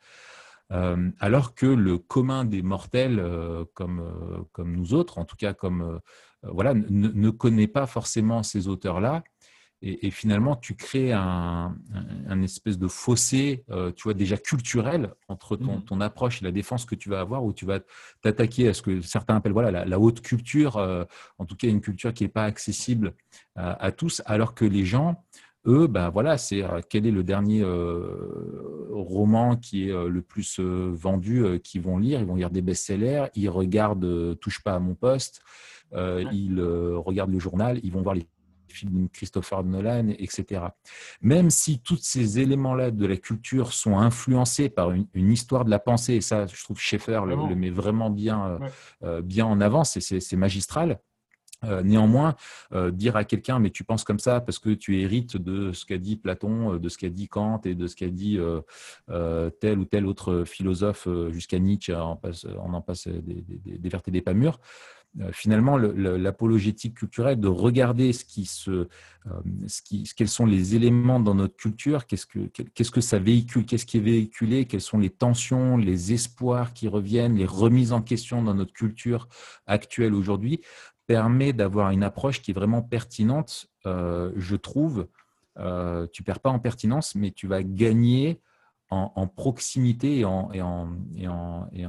Euh, alors que le commun des mortels, euh, comme, euh, comme nous autres, en tout cas comme voilà, ne, connaît pas forcément ces auteurs-là. Et, finalement, tu crées un, espèce de fossé, tu vois, déjà culturel entre ton, mmh ton, approche et la défense que tu vas avoir, où tu vas t'attaquer à ce que certains appellent voilà, la, haute culture, en tout cas une culture qui n'est pas accessible à, tous, alors que les gens eux, ben voilà, c'est euh, quel est le dernier euh, roman qui est euh, le plus vendu qu'ils vont lire? Ils vont lire des best-sellers, ils regardent Touche pas à mon poste, ils regardent le journal, ils vont voir les films de Christopher Nolan, etc. Même si tous ces éléments-là de la culture sont influencés par une, histoire de la pensée, et ça, je trouve Schaeffer le, le, met vraiment bien, bien en avant, c'est magistral. Euh, néanmoins, euh, dire à quelqu'un, mais tu penses comme ça parce que tu hérites de ce qu'a dit Platon, euh, de ce qu'a dit Kant et de ce qu'a dit tel ou tel autre philosophe jusqu'à Nietzsche, on, en passe des, des, vertes et des pas mûres. finalement, l'apologétique culturelle, de regarder ce qui quels sont les éléments dans notre culture, qu'est-ce que, qu'est-ce que ça véhicule, qu'est-ce qui est véhiculé, quelles sont les tensions, les espoirs qui reviennent, les remises en question dans notre culture actuelle aujourd'hui, permet d'avoir une approche qui est vraiment pertinente, euh, je trouve. Euh, tu perds pas en pertinence, mais tu vas gagner en, proximité et en, et en, et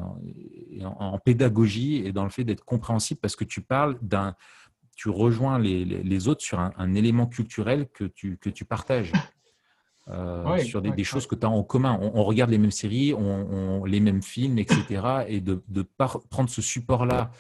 en, pédagogie et dans le fait d'être compréhensible parce que tu parles d'un, tu rejoins les, les, autres sur un, élément culturel que tu, que tu partages. Euh, *laughs* sur des, choses que tu as en commun. On, regarde les mêmes séries, on, les mêmes films, etc. Et de, de prendre ce support-là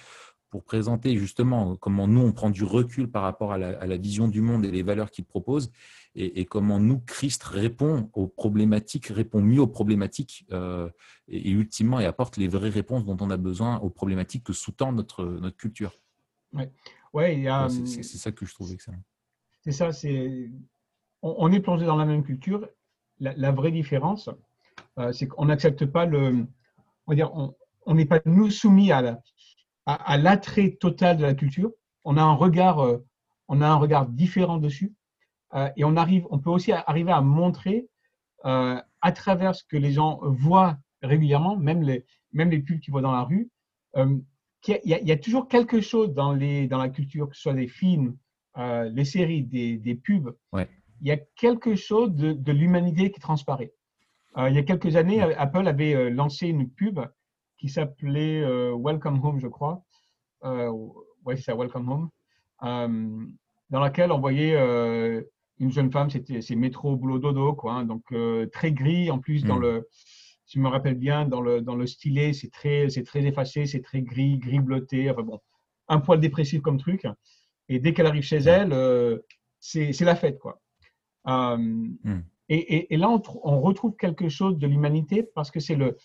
pour présenter justement comment nous, on prend du recul par rapport à la, vision du monde et les valeurs qu'il propose, et, comment nous, Christ, répond aux problématiques, répond mieux aux problématiques, euh, et, ultimement, et apporte les vraies réponses dont on a besoin aux problématiques que sous-tend notre, notre culture.
Ouais. Ouais,
c'est ça que je trouve excellent.
C'est ça, c'est on, est plongé dans la même culture. La, vraie différence, euh, c'est qu'on n'accepte pas le. On n'est pas nous soumis à la, à, l'attrait total de la culture. On a un regard, euh, on a un regard différent dessus, euh, et on arrive, on peut aussi arriver à montrer euh, à travers ce que les gens voient régulièrement, même les, même les pubs qu'ils voient dans la rue, qu'il y, y, a toujours quelque chose dans, les, dans la culture, que ce soit des films, les séries, des, des pubs.
Ouais.
Il y a quelque chose de, de l'humanité qui transparaît. il y a quelques années, Apple avait lancé une pub qui s'appelait euh, Welcome Home, je crois. Euh, oui, c'est Welcome Home. Euh, dans laquelle on voyait une jeune femme, c'était c'est métro boulot dodo quoi, hein, donc très gris en plus dans hmm. le, si je me rappelle bien, dans le dans le stylet, c'est très c'est très effacé, c'est très gris, gris bleuté, enfin bon, un poil dépressif comme truc. Et dès qu'elle arrive chez elle, c'est la fête quoi. Hmm. Et, là, on, retrouve quelque chose de l'humanité parce que c'est le,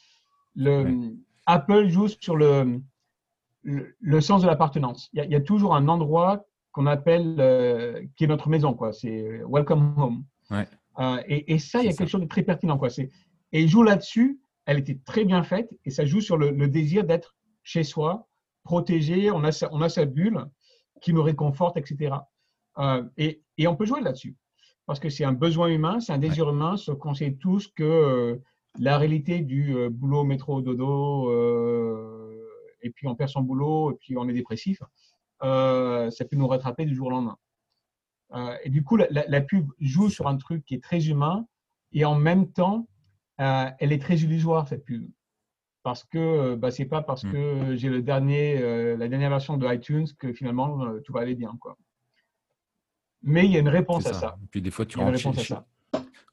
le Apple joue sur le, le, sens de l'appartenance. Il, y, a toujours un endroit qu'on appelle, euh, qui est notre maison, quoi. C'est Welcome Home. Euh, et, ça, il y a quelque chose de très pertinent, quoi. Et il joue là-dessus. Elle était très bien faite et ça joue sur le, désir d'être chez soi, protégé. On a sa, on a sa bulle qui nous réconforte, etc. Euh, et, et, on peut jouer là-dessus parce que c'est un besoin humain, c'est un désir humain, ce qu'on sait tous que la réalité du boulot, métro, dodo, et puis on perd son boulot, et puis on est dépressif, euh, ça peut nous rattraper du jour au lendemain. Euh, et du coup, la, pub joue sur un truc qui est très humain, et en même temps, euh, elle est très illusoire, cette pub. Parce que bah, c'est pas parce hmm. que j'ai le dernier, la dernière version de iTunes que finalement tout va aller bien. Quoi. Mais il y a une réponse à ça.
Et puis des fois, tu rentres chez,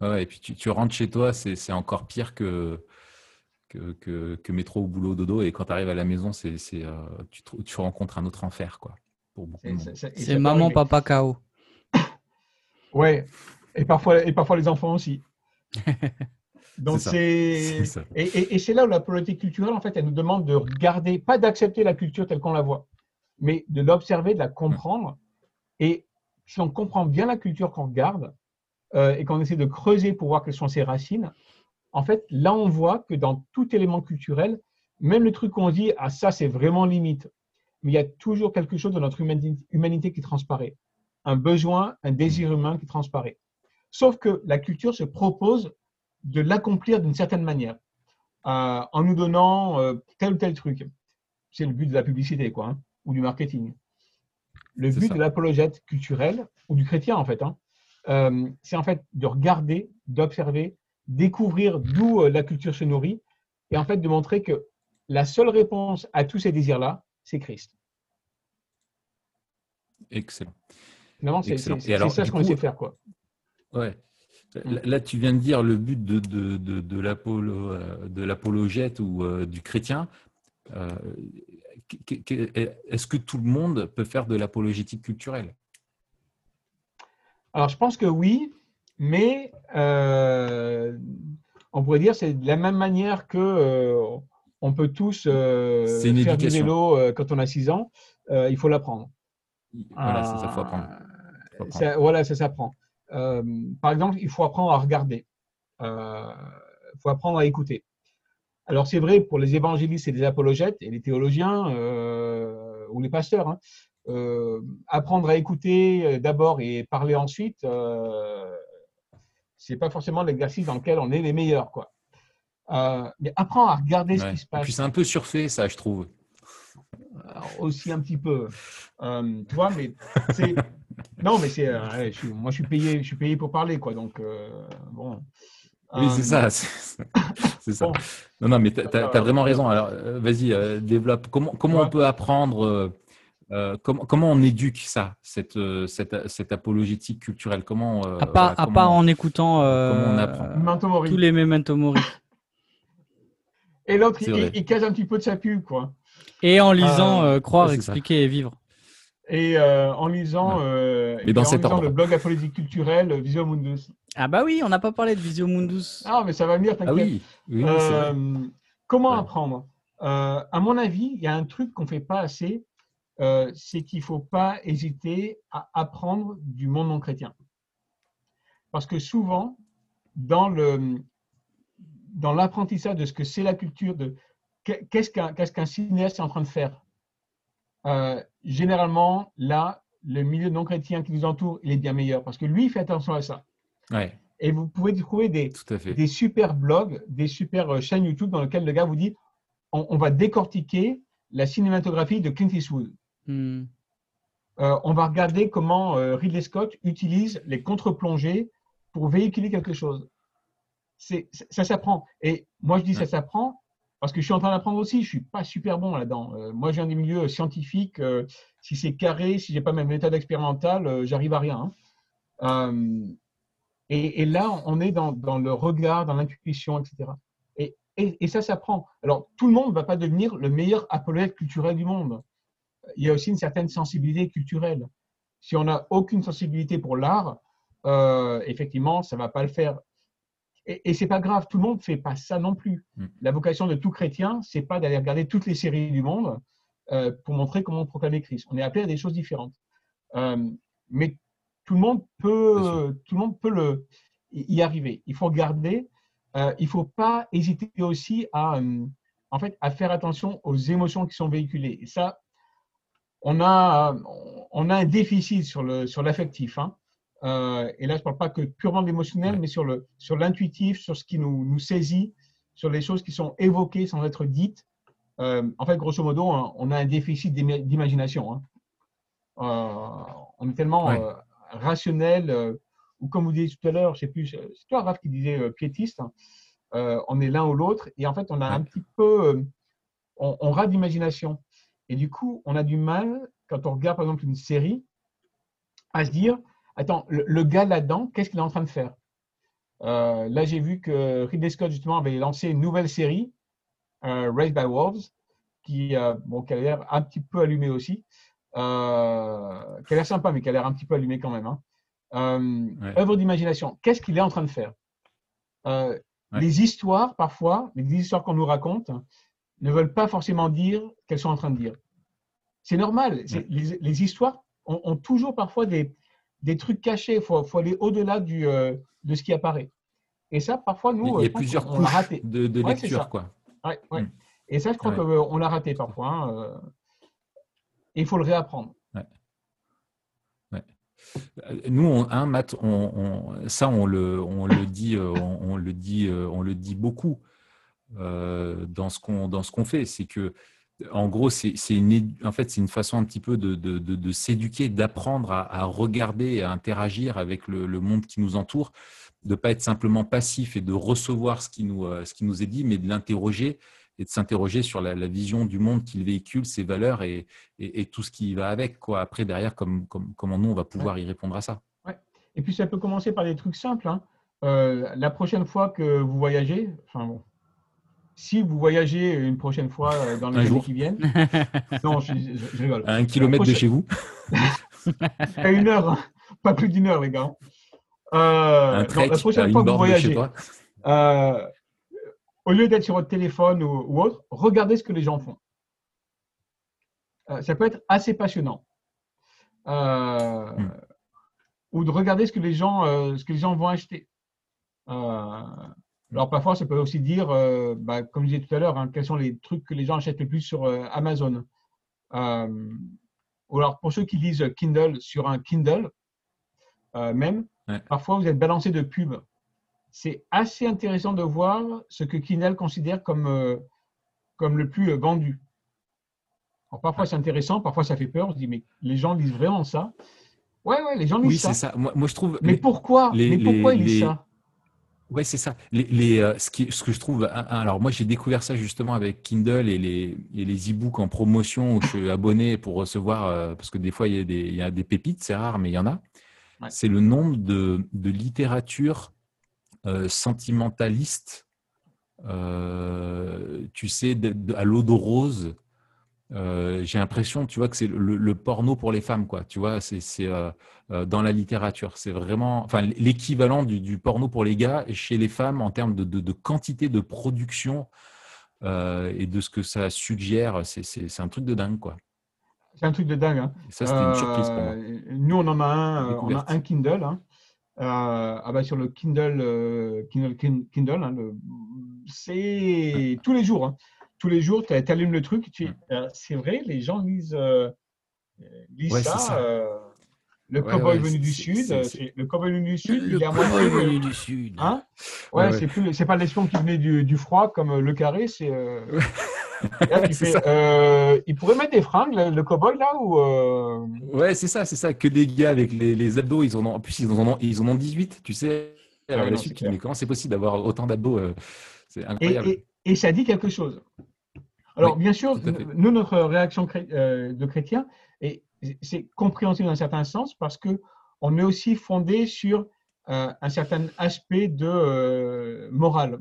Ouais, et puis tu, tu rentres chez toi, c'est encore pire que, que, que, métro ou boulot dodo. Et quand tu arrives à la maison, c'est, euh, tu, tu, rencontres un autre enfer. quoi.
C'est maman, papa, KO. *coughs*
ouais, et parfois, et parfois les enfants aussi. *laughs* Donc c'est et, et, c'est là où la politique culturelle en fait elle nous demande de regarder, pas d'accepter la culture telle qu'on la voit, mais de l'observer, de la comprendre. Et si on comprend bien la culture qu'on regarde euh, et qu'on essaie de creuser pour voir quelles sont ses racines, en fait, là, on voit que dans tout élément culturel, même le truc qu'on dit, ah, ça, c'est vraiment limite, mais il y a toujours quelque chose de notre humanité qui transparaît. Un besoin, un désir humain qui transparaît. Sauf que la culture se propose de l'accomplir d'une certaine manière, euh, en nous donnant euh, tel ou tel truc. C'est le but de la publicité, quoi, hein, ou du marketing. Le but de l'apologète culturel, ou du chrétien, en fait, hein, euh, c'est en fait de regarder, d'observer, découvrir d'où euh, la culture se nourrit et en fait de montrer que la seule réponse à tous ces désirs-là, c'est Christ.
Excellent.
c'est ça ce qu'on essaie de faire. Quoi.
Ouais. Là, tu viens de dire le but de, de, de, de euh, l'apologète ou euh, du chrétien. Est-ce que tout le monde peut faire de l'apologétique culturelle?
Alors, je pense que oui, mais euh, on pourrait dire c'est de la même manière que euh, on peut tous euh, faire du vélo quand on a 6 ans, il faut l'apprendre.
Voilà, ça, ça faut apprendre.
voilà, ça s'apprend. par exemple, il faut apprendre à regarder. Il faut apprendre à écouter. Alors c'est vrai pour les évangélistes et les apologètes et les théologiens ou les pasteurs. Hein, apprendre à écouter d'abord et parler ensuite, c'est pas forcément l'exercice dans lequel on est les meilleurs, quoi. Euh, mais apprends à regarder ce qui se passe. Et
puis c'est un peu surfait, ça, je trouve.
aussi un petit peu. Euh, tu vois, mais c'est. *laughs* non, mais c'est. Euh, moi, je suis payé, je suis payé pour parler, quoi. Donc, bon.
Oui, c'est ça. C'est ça. Non, non, mais tu as, vraiment raison. Alors, vas-y, développe. Comment, comment on peut apprendre euh, comment, comment, on éduque ça, cette, euh, cette, cette apologétique culturelle? Comment,
euh, À part, à part en écoutant tous les memento mori.
Et l'autre, il, cache un petit peu de sa pub, quoi.
Et en lisant Croire, expliquer et vivre.
Et en lisant, et dans cet le blog apologétique culturelle Visio Mundus.
Ah bah oui, on n'a pas parlé de Visio Mundus.
Ah, mais ça va venir, t'inquiète. Ah oui, oui comment apprendre? À mon avis, il y a un truc qu'on ne fait pas assez, euh, c'est qu'il ne faut pas hésiter à apprendre du monde non chrétien. Parce que souvent, dans le dans l'apprentissage de ce que c'est la culture, de qu'est-ce qu'un cinéaste est en train de faire, euh, généralement, là, le milieu non chrétien qui nous entoure, il est bien meilleur parce que lui, il fait attention à ça. Et vous pouvez trouver des, des super blogs, des super euh, chaînes YouTube dans lesquelles le gars vous dit on va décortiquer la cinématographie de Clint Eastwood. Hmm. Euh, on va regarder comment euh, Ridley Scott utilise les contre-plongées pour véhiculer quelque chose. ça s'apprend. Et moi, je dis ça s'apprend parce que je suis en train d'apprendre aussi. Je suis pas super bon là-dedans. Euh, moi, je viens des milieux scientifiques. si c'est carré, si j'ai pas ma méthode expérimentale, j'arrive à rien. Hein. Et, là, on est dans, le regard, dans l'intuition, etc. Et, et, ça s'apprend. Alors, tout le monde ne va pas devenir le meilleur apologète culturel du monde il y a aussi une certaine sensibilité culturelle. Si on n'a aucune sensibilité pour l'art, euh, effectivement, ça ne va pas le faire. et, et c'est pas grave, tout le monde fait pas ça non plus. Mm. La vocation de tout chrétien, c'est pas d'aller regarder toutes les séries du monde euh, pour montrer comment proclamer Christ. On est appelé à des choses différentes. Euh, mais tout le monde peut, tout le monde peut le, y arriver. Il faut regarder. Il faut pas hésiter aussi à, en fait, à faire attention aux émotions qui sont véhiculées. Et ça, on a, on a un déficit sur le, sur l'affectif. Hein. Euh, et là, je ne parle pas que purement de l'émotionnel, mais sur, le, sur l'intuitif, sur ce qui nous, nous saisit, sur les choses qui sont évoquées sans être dites. Euh, en fait, grosso modo, on a un déficit d'imagination. Hein. Euh, on est tellement rationnel, ou comme vous disiez tout à l'heure, je sais plus, c'est toi, Raph, qui disait piétiste, hein. on est l'un ou l'autre, et en fait, on a un petit peu, on, on rate d'imagination. Et du coup, on a du mal, quand on regarde par exemple une série, à se dire, attends, le, gars là-dedans, qu'est-ce qu'il est en train de faire? Euh, Là, j'ai vu que Ridley Scott, justement, avait lancé une nouvelle série, euh, Raised by Wolves, qui, euh, bon, qui a l'air un petit peu allumée aussi, qui a l'air sympa, mais qui a l'air un petit peu allumée quand même. Hein. Œuvre d'imagination, qu'est-ce qu'il est en train de faire? Les histoires, parfois, les histoires qu'on nous raconte, ne veulent pas forcément dire qu'elles sont en train de dire. C'est normal. Les, histoires ont, toujours parfois des, des trucs cachés. Il faut, faut, aller au-delà du, euh, de ce qui apparaît. Et ça, parfois, nous,
il y a plusieurs couches raté. de, de lecture, quoi.
Ouais, ouais. Mm. Et ça, je crois qu'on l'a raté parfois. Hein, euh, et il faut le réapprendre.
Euh, nous, on, hein, Matt, on, ça, on le, on le dit, on, le dit, on le dit beaucoup dans ce qu'on dans ce qu'on fait. C'est que en gros, c'est une, en fait, une façon un petit peu de, de, de, s'éduquer, d'apprendre à, à, regarder, à interagir avec le, le monde qui nous entoure, de ne pas être simplement passif et de recevoir ce qui nous, euh, ce qui nous est dit, mais de l'interroger et de s'interroger sur la, la, vision du monde qu'il véhicule, ses valeurs et, et, et, tout ce qui va avec. Quoi. Après, derrière, comme, comme, comment nous, on va pouvoir y répondre à ça.
Ouais. Et puis, ça peut commencer par des trucs simples. Hein. Euh, la prochaine fois que vous voyagez, enfin bon, si vous voyagez une prochaine fois euh, dans les années qui viennent, *laughs*
non, je, je, rigole. À un kilomètre de chez vous *laughs*
À une heure, hein. pas plus d'une heure, les gars. Euh, la prochaine fois que vous voyagez, euh, au lieu d'être sur votre téléphone ou, autre, regardez ce que les gens font. ça peut être assez passionnant. Hmm. Ou de regarder ce que les gens, ce que les gens vont acheter. Alors parfois, ça peut aussi dire, euh, bah, comme je disais tout à l'heure, hein, quels sont les trucs que les gens achètent le plus sur euh, Amazon. Euh, ou alors pour ceux qui lisent Kindle sur un Kindle, même, parfois vous êtes balancé de pubs. C'est assez intéressant de voir ce que Kindle considère comme, comme le plus vendu. Alors, parfois c'est intéressant, parfois ça fait peur. On se dit, mais les gens lisent vraiment ça? Ouais, ouais, les gens lisent
ça. Oui, c'est ça. Moi, je trouve.
Mais pourquoi? Mais pourquoi ils lisent ça?
Ouais, c'est ça. Les, euh, ce, qui, ce, que je trouve, alors moi j'ai découvert ça justement avec Kindle et les, et les e-books en promotion où je suis abonné pour recevoir, euh, parce que des fois il y a des, il y a des pépites, c'est rare, mais il y en a. C'est le nombre de, de littérature euh, sentimentaliste, tu sais, à l'eau de rose, euh, j'ai l'impression, tu vois, que c'est le, porno pour les femmes, quoi. Tu vois, c'est euh, euh, dans la littérature, c'est vraiment, enfin, l'équivalent du, porno pour les gars chez les femmes en termes de, quantité de production et de ce que ça suggère. C'est un truc de dingue, quoi.
C'est un truc de dingue. Hein.
ça, c'était une surprise pour moi.
Nous, on en a un, on a un Kindle. Hein. ah bah sur le Kindle, Kindle, Kindle hein, c'est tous les jours. Tous les jours, tu allumes le truc. Tu... Euh, c'est vrai, les gens lisent, euh, lisent ça. Euh, le cowboy venu du sud, le cowboy venu du sud,
le cowboy venu du sud.
Hein? Ouais, c'est plus, c'est pas l'espion qui venait du, du, froid comme le carré, c'est. *laughs* il pourrait mettre des fringues, le, cowboy là ou
Ouais, c'est ça, c'est ça. Que des gars avec les, les abdos, ils en ont, en plus ils en ont, ils en ont 18, tu sais. Ah la suite, mais comment c'est possible d'avoir autant d'abdos C'est incroyable
et ça dit quelque chose. Alors, bien sûr, nous, notre réaction euh, de chrétien, c'est compréhensible dans un certain sens parce qu'on est aussi fondé sur euh, un certain aspect de euh, morale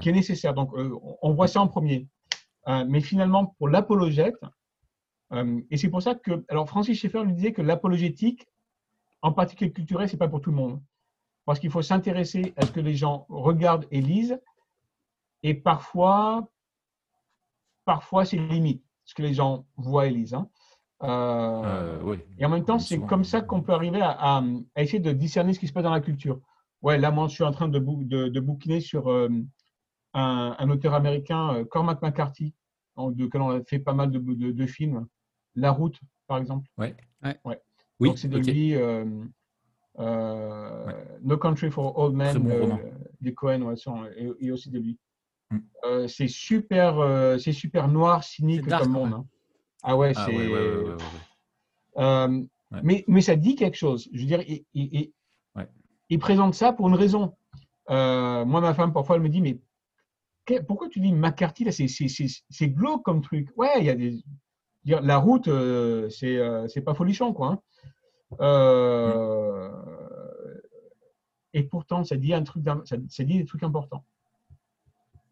qui est nécessaire. Donc, on voit ça en premier. mais finalement, pour l'apologète, et c'est pour ça que, alors Francis Schaeffer lui disait que l'apologétique, en particulier culturelle, c'est pas pour tout le monde. parce qu'il faut s'intéresser à ce que les gens regardent et lisent, et parfois, parfois c'est limite ce que les gens voient et lisent. Hein. Euh, euh, et en même temps, c'est comme ça qu'on peut arriver à, essayer de discerner ce qui se passe dans la culture. Ouais, là, moi, je suis en train de, de, bouquiner sur euh, un, auteur américain, Cormac McCarthy, de lequel on a fait pas mal de, films. La route, par exemple.
Ouais.
ouais. Oui, Donc, c'est de lui. No Country for Old Men, des Cohen, ouais, et, aussi de lui. Mm. c'est super, c'est super noir, cynique comme monde. Hein. Ah ouais, ah c'est. Euh, mais, mais ça dit quelque chose. Je veux dire, il, il, présente ça pour une raison. Euh, moi, ma femme, parfois, elle me dit Mais pourquoi tu dis McCarthy là C'est glauque comme truc? Ouais, il y a des. La route, euh, c'est pas folichon, quoi. Hein. Et pourtant, ça dit, un truc ça, ça dit des trucs importants.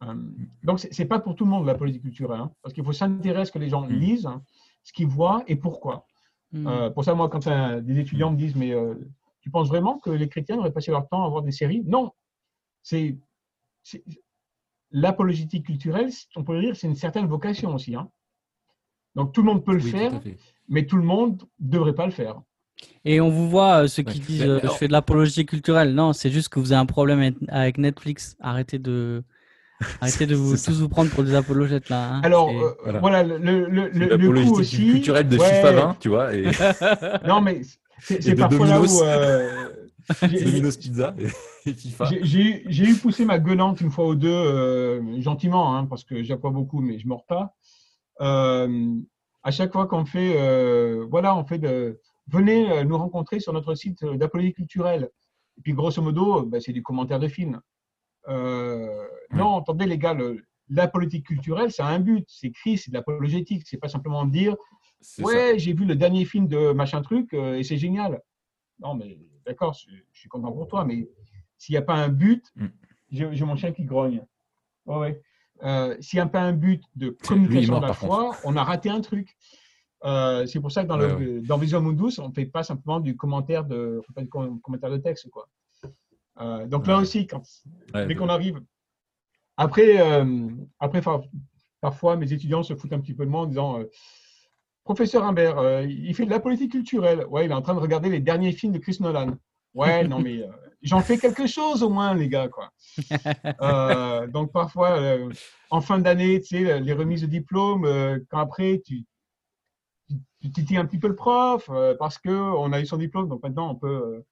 Euh, donc, ce n'est pas pour tout le monde la politique culturelle, hein, parce qu'il faut s'intéresser à ce que les gens mm. lisent, hein, ce qu'ils voient et pourquoi. Mm. Euh, pour ça, moi, quand des étudiants me disent, mais euh, tu penses vraiment que les chrétiens devraient passer leur temps à voir des séries? Non. C'est l'apologétique culturelle, on pourrait dire, c'est une certaine vocation aussi. Hein. Donc, tout le monde peut le faire, mais tout le monde ne devrait pas le faire.
Et on vous voit, ceux qui disent je fais de l'apologie culturelle. Non, c'est juste que vous avez un problème avec Netflix. Arrêtez de, Arrêtez de vous, tous vous prendre pour des apologètes là.
Hein. Alors euh, voilà, le, le, le, coup aussi.
culturel de FIFA 20, tu vois. Et... *laughs*
non, mais c'est parfois là où. Euh, *laughs*
Domino's Pizza et, FIFA.
J'ai eu poussé ma gueulante une fois ou deux, euh, gentiment, hein, parce que j'apprends beaucoup, mais je ne mords pas. Euh, à chaque fois qu'on fait, voilà, on fait de. Venez nous rencontrer sur notre site d'apologie culturelle. Et puis, grosso modo, bah, c'est du commentaire de film. Euh, non, attendez les gars, la politique culturelle, c'est un but, c'est écrit, c'est de l'apologétique, c'est pas simplement dire ouais, j'ai vu le dernier film de machin truc euh, et c'est génial. Non, mais d'accord, je, suis content pour toi, mais s'il n'y a pas un but, mm. j'ai mon chien qui grogne. ouais. Euh, s'il n'y a pas un but de communication de la foi, on a raté un truc. c'est pour ça que dans, le, dans Vision Mundus, on ne fait pas simplement du commentaire de, du commentaire de texte. Quoi. Euh, donc là aussi, quand, dès qu'on arrive. Après, euh, après parfois, mes étudiants se foutent un petit peu de moi en disant euh, Professeur Humbert, il fait de la politique culturelle. Ouais, il est en train de regarder les derniers films de Chris Nolan. Ouais, non, mais *laughs* j'en fais quelque chose au moins, les gars. Quoi. *laughs* donc parfois, en fin d'année, tu sais, les remises de diplôme, quand après, tu, tu titilles un petit peu le prof parce qu'on a eu son diplôme, donc maintenant on peut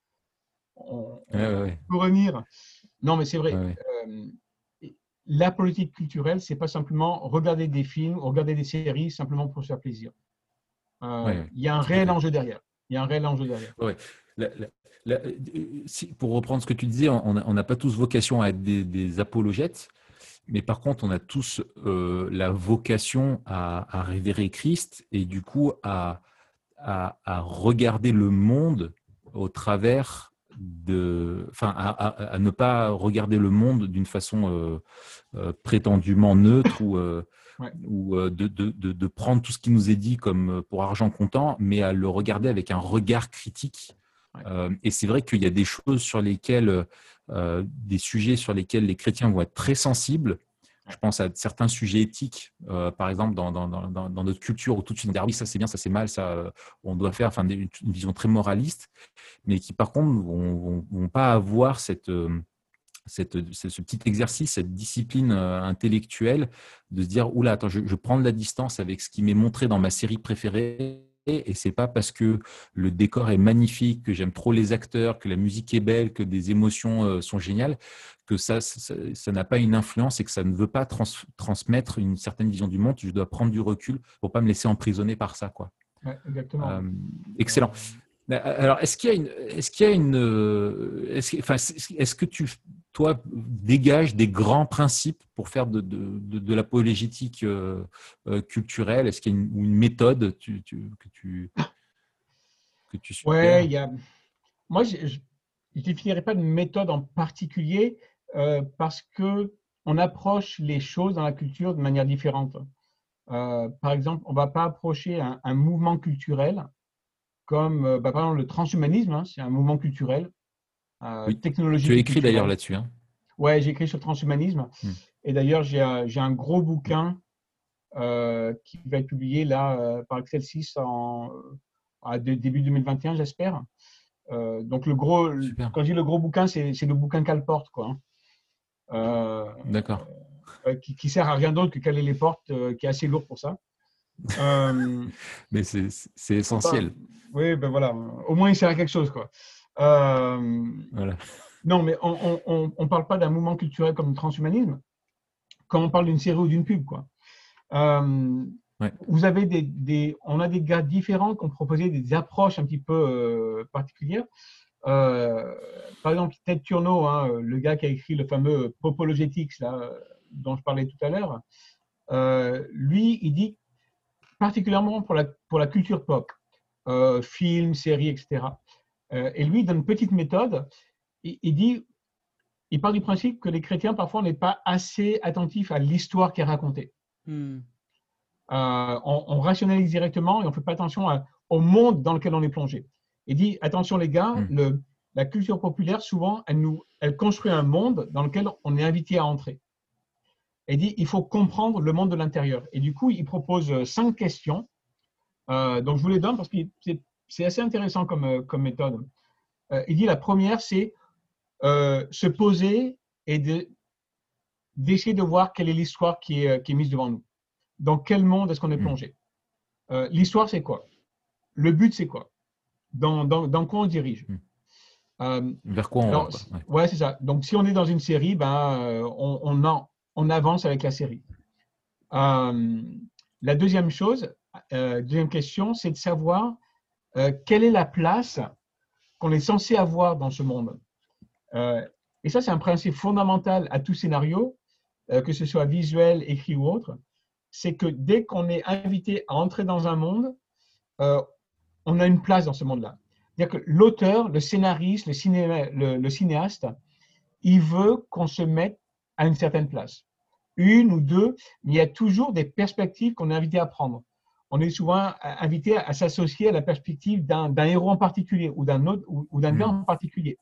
on, peut revenir. Non, mais c'est vrai. Euh, la politique culturelle, c'est pas simplement regarder des films, regarder des séries simplement pour se faire plaisir. Euh, il y a un réel enjeu derrière. Il y a un réel enjeu derrière.
pour reprendre ce que tu disais, on n'a pas tous vocation à être des, apologètes, mais par contre, on a tous euh, la vocation à, révérer Christ et du coup à, à, à regarder le monde au travers de, enfin, à, ne pas regarder le monde d'une façon euh, euh, prétendument neutre ou, euh, ou de, de, de, prendre tout ce qui nous est dit comme pour argent comptant, mais à le regarder avec un regard critique. et c'est vrai qu'il y a des choses sur lesquelles, des sujets sur lesquels les chrétiens vont être très sensibles je pense à certains sujets éthiques, euh, par exemple dans, notre culture où tout de suite on ah oui ça c'est bien, ça c'est mal, ça euh, on doit faire, enfin une, vision très moraliste, mais qui par contre vont, vont, pas avoir euh, ce petit exercice, cette discipline intellectuelle de se dire oula attends je, je prends de la distance avec ce qui m'est montré dans ma série préférée et c'est pas parce que le décor est magnifique, que j'aime trop les acteurs, que la musique est belle, que des émotions sont géniales, que ça, ça n'a pas une influence et que ça ne veut pas transmettre une certaine vision du monde. Je dois prendre du recul pour pas me laisser emprisonner par ça, quoi.
exactement. Euh,
excellent. Euh, alors, est-ce qu'il y a une, est-ce qu'il y a une, euh, est-ce, enfin, est-ce que tu, toi, dégages des grands principes pour faire de, de, de, l'apologétique culturelle? Est-ce qu'il y a une, une méthode tu, tu, que tu
que tu Ouais, il y a. Moi, je ne définirais pas de méthode en particulier. Euh, parce que on approche les choses dans la culture de manière différente. Euh, par exemple, on ne va pas approcher un, mouvement culturel comme euh, bah, par exemple le transhumanisme, hein, c'est un mouvement culturel.
oui. technologique. Tu as écrit d'ailleurs là-dessus. Hein.
Ouais, j'ai écrit sur le transhumanisme. Hmm. Et d'ailleurs, j'ai un gros bouquin qui va être publié là par Excel 6 en, à début 2021, j'espère. donc, le gros, quand je dis le gros bouquin, c'est le bouquin qu'elle porte. Quoi.
Hein. D'accord.
qui, qui, sert à rien d'autre que caler les portes, qui est assez lourd pour ça.
Euh, *laughs* Mais c'est essentiel.
oui, ben voilà. Au moins, il sert à quelque chose. Quoi. Euh, voilà. Non, mais on ne parle pas d'un mouvement culturel comme le transhumanisme quand on parle d'une série ou d'une pub. Quoi. Euh, vous avez des, des, on a des gars différents qui ont proposé des approches un petit peu particulières. par exemple, Ted Turno, hein, le gars qui a écrit le fameux Popologetics là, dont je parlais tout à l'heure, lui, il dit particulièrement pour la, pour la culture pop, euh, films, séries, etc. Euh, et lui, dans une petite méthode, il, dit, il part du principe que les chrétiens, parfois, n'est pas assez attentifs à l'histoire qui est racontée. Hmm. Euh, on, rationalise directement et on ne fait pas attention au monde dans lequel on est plongé. Il dit, attention les gars, hmm. le, la culture populaire, souvent, elle, nous, elle construit un monde dans lequel on est invité à entrer et dit il faut comprendre le monde de l'intérieur. Et du coup, il propose euh, cinq questions. Euh, donc, je vous les donne parce que c'est assez intéressant comme, euh, comme méthode. il dit la première, c'est se poser et d'essayer de, voir quelle est l'histoire qui est, qui est mise devant nous. Dans quel monde est-ce qu'on est hmm. plongé? L'histoire, c'est quoi? Le but, c'est quoi? Dans, dans, dans, quoi on dirige?
Hmm. Vers quoi on va
ouais, c'est ça. Donc, si on est dans une série, ben, on, on, a, on avance avec la série. Euh, la deuxième chose, euh, deuxième question, c'est de savoir euh, quelle est la place qu'on est censé avoir dans ce monde. et ça, c'est un principe fondamental à tout scénario, que ce soit visuel, écrit ou autre. C'est que dès qu'on est invité à entrer dans un monde, on a une place dans ce monde-là. C'est-à-dire que l'auteur, le scénariste, le cinéaste, il veut qu'on se mette à une certaine place. Une ou deux, mais il y a toujours des perspectives qu'on est invité à prendre. On est souvent invité à, s'associer à la perspective d'un héros en particulier ou d'un autre ou, d'un gars hmm. en particulier.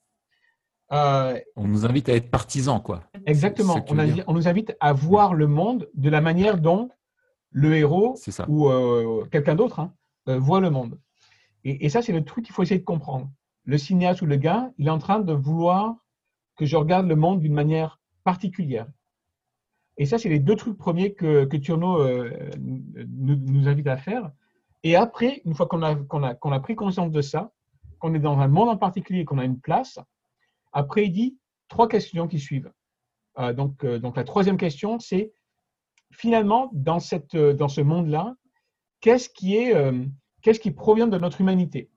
Euh, on nous invite à être partisans, quoi.
Exactement. On, on, nous invite à voir le monde de la manière dont le héros ou euh, quelqu'un d'autre hein, euh, voit le monde. Et, et ça, c'est le truc qu'il faut essayer de comprendre. Le cinéaste ou le gars, il est en train de vouloir que je regarde le monde d'une manière particulière. Et ça, c'est les deux trucs premiers que, que euh, nous, invite à faire. Et après, une fois qu'on a, pris conscience de ça, qu'on est dans un monde en particulier, qu'on a une place, après, il dit trois questions qui suivent. Euh, donc, euh, donc, la troisième question, c'est finalement, dans, ce monde-là, qu'est-ce qui provient de notre humanité?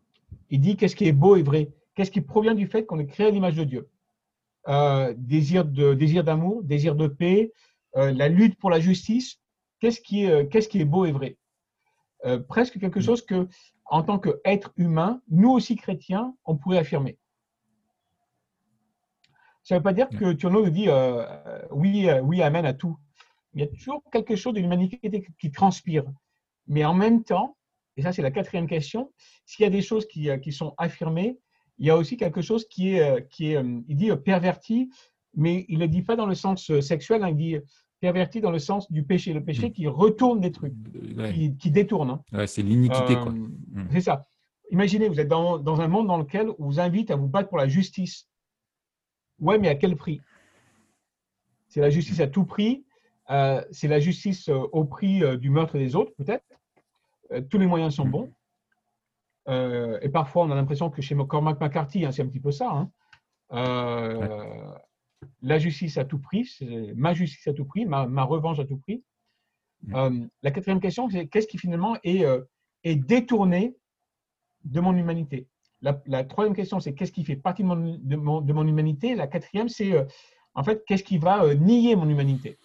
Il dit qu'est-ce qui est beau et vrai? Qu'est-ce qui provient du fait qu'on est créé à l'image de Dieu? Euh, désir de désir d'amour, désir de paix, euh, la lutte pour la justice. Qu'est-ce qui est euh, qu'est-ce qui est beau et vrai? Presque quelque chose que, en tant qu'être humain, nous aussi chrétiens, on pourrait affirmer. Ça ne veut pas dire que Turno nous dit oui, oui, amen à tout. Il y a toujours quelque chose de l'humanité qui transpire. Mais en même temps, et ça c'est la quatrième question, s'il y a des choses qui, qui sont affirmées, il y a aussi quelque chose qui est, euh, qui est euh, il dit euh, perverti, mais il ne le dit pas dans le sens sexuel, hein, il dit perverti dans le sens du péché, le péché mm. qui retourne des trucs, qui, détourne.
Hein. c'est l'iniquité, quoi. Mm.
C'est ça. Imaginez, vous êtes dans, dans, un monde dans lequel on vous invite à vous battre pour la justice. Ouais, mais à quel prix? C'est la justice à tout prix. c'est la justice au prix du meurtre des autres, peut-être. tous les moyens sont mm. bons. Euh, et parfois, on a l'impression que chez Cormac McCarthy, hein, c'est un petit peu ça. Hein. Euh, la justice à tout prix, ma justice à tout prix, ma, revanche à tout prix. Mm. Euh, la quatrième question, c'est qu'est-ce qui finalement est, est, détourné de mon humanité? La, troisième question, c'est qu'est-ce qui fait partie de mon, de mon, humanité? La quatrième, c'est en fait, qu'est-ce qui va nier mon humanité?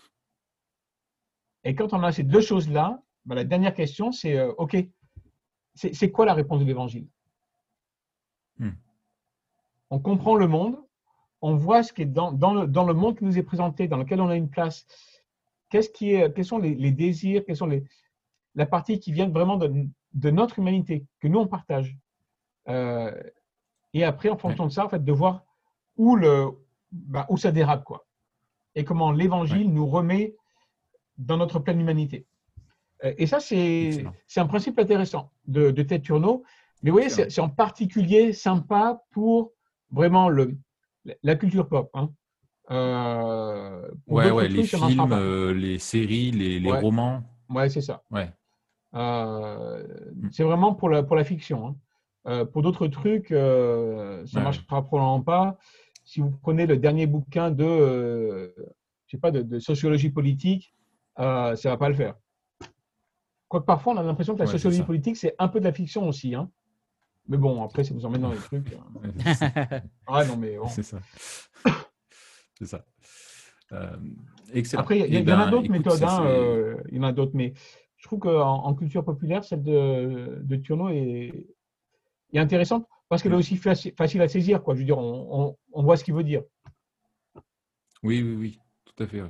Et quand on a ces deux choses-là, ben, la dernière question, c'est OK, c'est quoi la réponse de l'Évangile? Hmm. On comprend le monde, on voit ce qui est dans, le, monde qui nous est présenté, dans lequel on a une place. Qu'est-ce qui est, quels sont les, désirs, quelles sont les, la partie qui vient vraiment de, notre humanité, que nous on partage. Euh, et après, en fonction de ça, en fait, de voir où, le, bah, où ça dérape, quoi. Et comment l'évangile nous remet dans notre pleine humanité. Euh, et ça, c'est un principe intéressant de, de Ted Turneau. Mais vous voyez, c'est en particulier sympa pour vraiment le, la culture pop. Hein.
Euh, ouais, ouais, les films, euh, les séries, les, les romans.
Ouais, c'est ça.
Ouais.
Euh, mm. c'est vraiment pour la, pour la fiction. Hein. pour d'autres trucs, ça ne marchera probablement pas. Si vous prenez le dernier bouquin de, je sais pas, de, de sociologie politique, ça ne va pas le faire. Quoique parfois, on a l'impression que la sociologie politique, c'est un peu de la fiction aussi. Hein. Mais bon, après, ça nous emmène dans les trucs. *laughs* Hein. ah *laughs* non, mais bon.
C'est ça. *laughs* C'est ça. Euh, excellent.
Après, il y, en a eh d'autres méthodes. Hein, euh, il y en a d'autres, mais je trouve qu'en en culture populaire, celle de, de Turno est, est intéressante parce qu'elle est aussi facile à saisir. Quoi. Je veux dire, on, on, voit ce qu'il veut dire.
Oui, oui, oui, tout à fait.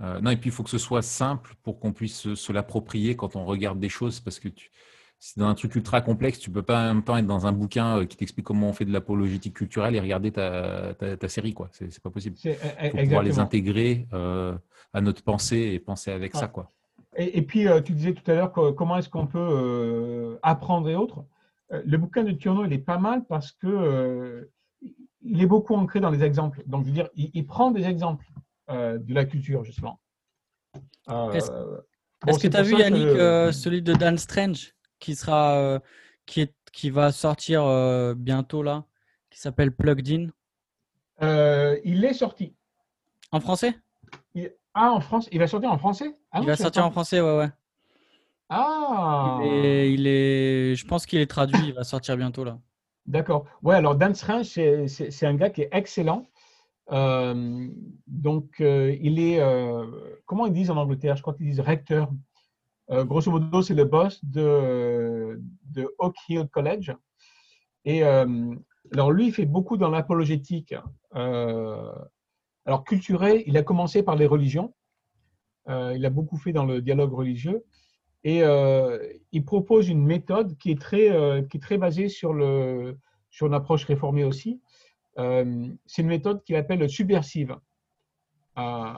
Euh, non, et puis il faut que ce soit simple pour qu'on puisse se, l'approprier quand on regarde des choses, parce que tu, c'est dans un truc ultra complexe, tu peux pas en même temps être dans un bouquin euh, qui t'explique comment on fait de l'apologétique culturelle et regarder ta, ta, série, quoi. C'est, c'est pas possible. Il faut pouvoir les intégrer euh, à notre pensée et penser avec ça, quoi.
Et, puis, tu disais tout à l'heure comment est-ce qu'on peut apprendre et autres. le bouquin de Thiono, il est pas mal parce que il est beaucoup ancré dans les exemples. Donc, je veux dire, il prend des exemples de la culture, justement.
Euh, est-ce que tu as vu, Yannick, euh, celui de Dan Strange, qui, sera, qui, est, qui va sortir bientôt, là, qui s'appelle Plugged
In? Il est sorti.
En français?
Ah, en France Il va sortir en français? Ah
Il va sortir en français, ouais, ouais.
Ah
il est, Je pense qu'il est traduit, il va sortir bientôt, là.
D'accord. Ouais, alors Dan Strange, c'est un gars qui est excellent. Euh, donc, euh, il est, euh, comment ils disent en Angleterre? Je crois qu'ils disent recteur. grosso modo, c'est le boss de, de Oak Hill College. Et alors, lui, il fait beaucoup dans l'apologétique. alors, culturel, il a commencé par les religions. il a beaucoup fait dans le dialogue religieux. Et il propose une méthode qui est très, qui est très basée sur, le, sur une approche réformée aussi. Euh, c'est une méthode qu'il appelle subversive. Euh,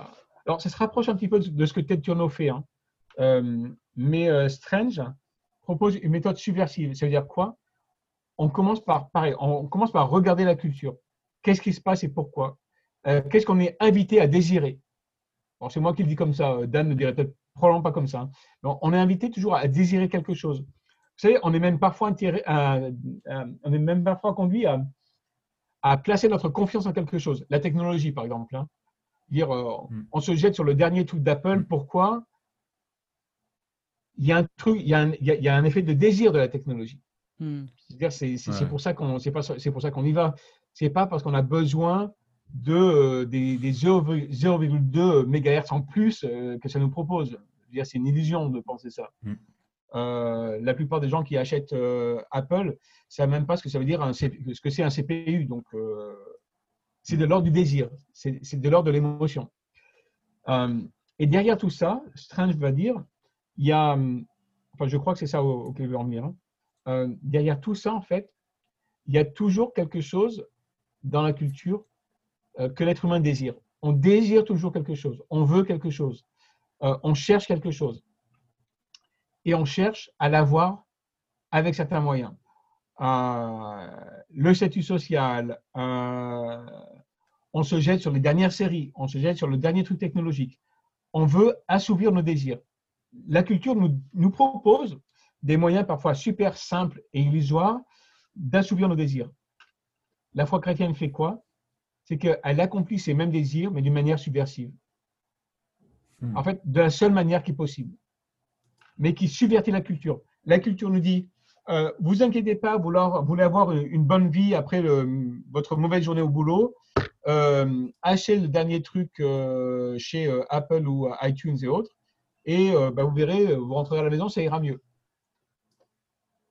alors, ça se rapproche un petit peu de ce que Ted Turno fait, hein. euh, mais Strange propose une méthode subversive. Ça veut dire quoi? On commence par, pareil, on commence par regarder la culture. Qu'est-ce qui se passe et pourquoi? Qu'est-ce qu'on est invité à désirer? C'est moi qui le dis comme ça. Dan ne dirait peut-être probablement pas comme ça. Hein. on est invité toujours à désirer quelque chose. Vous savez, on est même parfois conduit à, à placer notre confiance en quelque chose. La technologie, par exemple. Hein. Dire, euh, mm. On se jette sur le dernier truc d'Apple. Mm. Pourquoi il y, a un truc, il, y a un, il y a un effet de désir de la technologie. Mm. C'est pour ça qu'on c'est pour ça qu'on y va. C'est pas parce qu'on a besoin de euh, des, des 0,2 MHz en plus euh, que ça nous propose. C'est une illusion de penser ça. Euh, la plupart des gens qui achètent euh, Apple ne savent même pas ce que ça veut dire, ce que c'est un CPU. Donc, euh, c'est de l'ordre du désir, c'est de l'ordre de l'émotion. et derrière tout ça, Strange va dire, il y a, enfin, je crois que c'est ça auquel je veux en. Hein. derrière tout ça, en fait, il y a toujours quelque chose dans la culture que l'être humain désire. On désire toujours quelque chose, on veut quelque chose, on cherche quelque chose et on cherche à l'avoir avec certains moyens. Euh, le statut social, euh, on se jette sur les dernières séries, on se jette sur le dernier truc technologique. On veut assouvir nos désirs. La culture nous, nous propose des moyens parfois super simples et illusoires d'assouvir nos désirs. La foi chrétienne fait quoi? C'est qu'elle accomplit ces mêmes désirs, mais d'une manière subversive. Hmm. En fait, de la seule manière qui est possible mais qui subvertit la culture. La culture nous dit, euh, vous inquiétez pas, vous voulez avoir une bonne vie après votre mauvaise journée au boulot, euh, achetez le dernier truc euh, chez Apple ou iTunes et autres, et bah, vous verrez, vous rentrerez à la maison, ça ira mieux.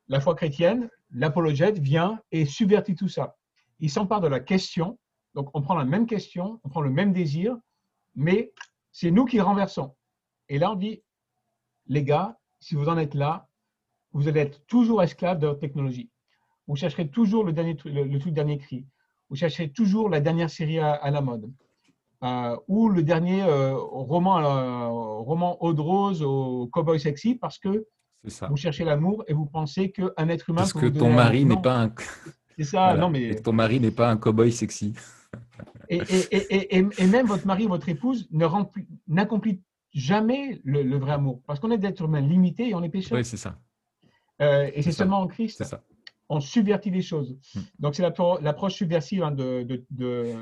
La foi chrétienne, l'apologète vient et subvertit tout ça. Il s'empare de la question, donc on prend la même question, on prend le même désir, mais c'est nous qui renversons. Et là, on dit, les gars, si vous en êtes là, vous allez être toujours esclave de votre technologie. Vous chercherez toujours le, dernier, le, tout dernier cri. vous cherchez toujours la dernière série à, la mode. Euh, ou le dernier euh, roman, euh, roman eau de rose au cowboy sexy parce que vous cherchez l'amour et vous pensez qu'un être humain.
Parce que ton mari n'est pas un. *laughs*
C'est ça, non mais.
ton mari n'est pas un cowboy sexy.
Et, et, et, et, même votre mari, votre épouse n'accomplit jamais le, vrai amour. Parce qu'on est d'être humain limité et on est pécheur.
Oui, c'est ça.
et c'est seulement en Christ. C'est ça on subvertit les choses. Hmm. Donc, c'est l'approche subversive hein, de, de, de,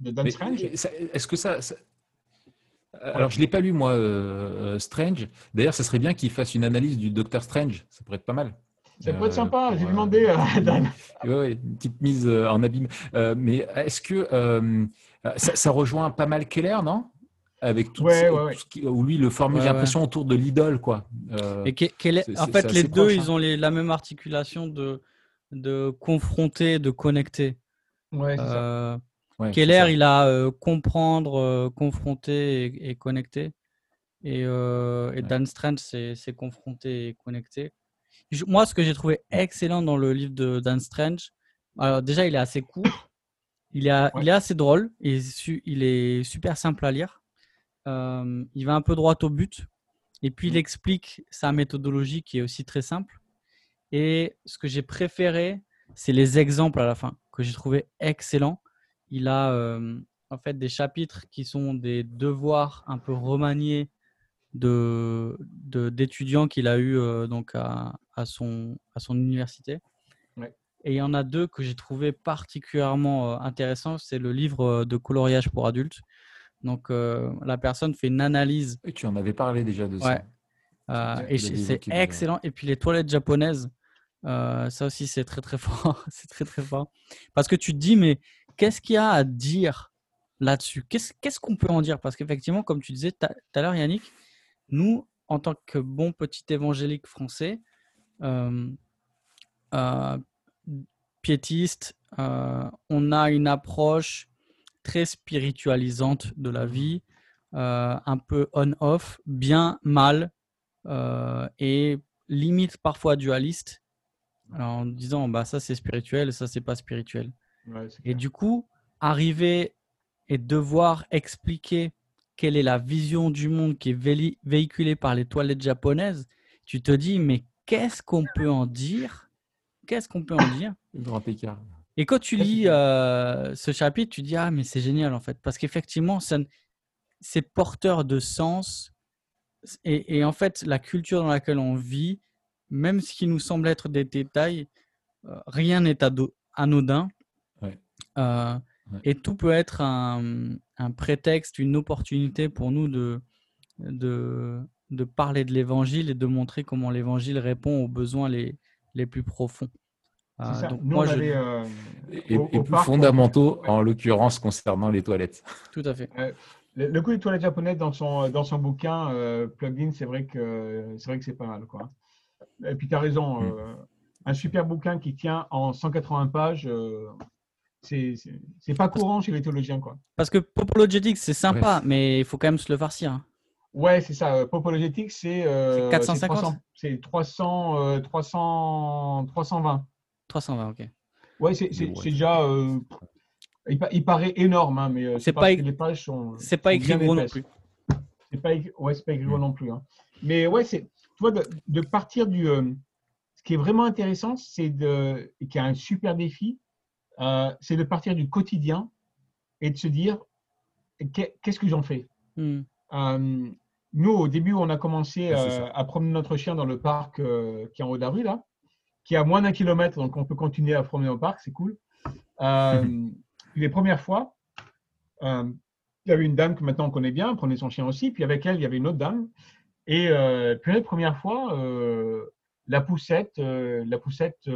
de, Strange.
Est-ce que ça, Alors, je ne l'ai pas lu, moi, euh, euh, Strange. D'ailleurs, ça serait bien qu'il fasse une analyse du Docteur Strange. Ça pourrait être pas mal.
Ça pourrait être sympa, j'ai demandé à Dan.
Oui, une petite mise euh, en abîme. mais est-ce que ça, rejoint pas mal Keller, non? Avec tout, ouais, où lui le forme, j'ai l'impression autour de l'idole quoi.
Et Keller, en fait, les deux, ils hein. ont la même articulation de de confronter, de connecter.
Ouais, euh,
Keller, il a euh, comprendre, euh, confronter et, connecter. Et, Dan Strange, c'est confronter et connecter. moi, ce que j'ai trouvé excellent dans le livre de Dan Strange, alors déjà, il est assez court, il est, il est assez drôle, et il est super simple à lire. Il va un peu droit au but, et puis il mmh. explique sa méthodologie qui est aussi très simple. Et ce que j'ai préféré, c'est les exemples à la fin, que j'ai trouvé excellents. Il a euh, en fait des chapitres qui sont des devoirs un peu remaniés de d'étudiants qu'il a eu euh, donc à, à, son à son université. Et il y en a deux que j'ai trouvé particulièrement euh, intéressants. C'est le livre de coloriage pour adultes. Donc la personne fait une analyse.
Et tu en avais parlé déjà de ça.
et c'est excellent. Et puis les toilettes japonaises, euh, ça aussi, c'est très très *laughs* fort. c'est très très fort. Parce que tu te dis, mais qu'est-ce qu'il y a à dire là-dessus? Qu'est-ce qu'on peut en dire? Parce qu'effectivement, comme tu disais tout à l'heure, Yannick, nous, en tant que bon petit évangélique français, euh, euh, piétiste, on a une approche très spiritualisante de la vie, un peu on-off, bien, mal, et limite parfois dualiste en disant bah ça c'est spirituel, ça c'est pas spirituel. et du coup, arriver et devoir expliquer quelle est la vision du monde qui est véhiculée par les toilettes japonaises, tu te dis mais qu'est-ce qu'on peut en dire? Qu'est-ce qu'on peut en dire?
Grand écart.
Et quand tu lis euh, ce chapitre, tu dis ah mais c'est génial en fait parce qu'effectivement c'est porteur de sens et, et, en fait la culture dans laquelle on vit même ce qui nous semble être des détails, euh, rien n'est anodin. Euh, et tout peut être un, prétexte, une opportunité pour nous de, de, de parler de l'évangile et de montrer comment l'évangile répond aux besoins les, les plus profonds.
Euh, donc moi, je...
et, plus fondamentaux, en l'occurrence concernant les toilettes.
Tout à fait.
le, coup des toilettes japonaises dans son, dans son bouquin, Plugin, c'est vrai que c'est vrai que c'est pas mal. Quoi. Et puis tu as raison, mm. euh, un super bouquin qui tient en 180 pages, euh, c'est pas courant chez les théologiens. Quoi.
Parce que Popologetics, c'est sympa, mais il faut quand même se le farcir. Hein.
Ouais, c'est ça. Popologetics, c'est
450
C'est 300, 300, 320.
320, ok.
Ouais, c'est déjà. Euh, il, paraît énorme, hein, mais
c'est pas, les pages sont. C'est pas écrit gros non plus.
C'est pas, ouais, pas écrit gros mm. non plus. Hein. Mais ouais, c'est tu vois, de, partir du. Euh, ce qui est vraiment intéressant, c'est de. et qui a un super défi, euh, c'est de partir du quotidien et de se dire qu'est-ce que j'en fais? Euh, Nous, au début, on a commencé à promener notre chien dans le parc qui est en haut de la rue, là, qui est à moins d'un kilomètre, donc on peut continuer à promener au parc, c'est cool. les premières fois, il y avait une dame que maintenant on connaît bien, prenait son chien aussi, puis avec elle, il y avait une autre dame. Et euh, puis la première fois, euh, la poussette, euh, la poussette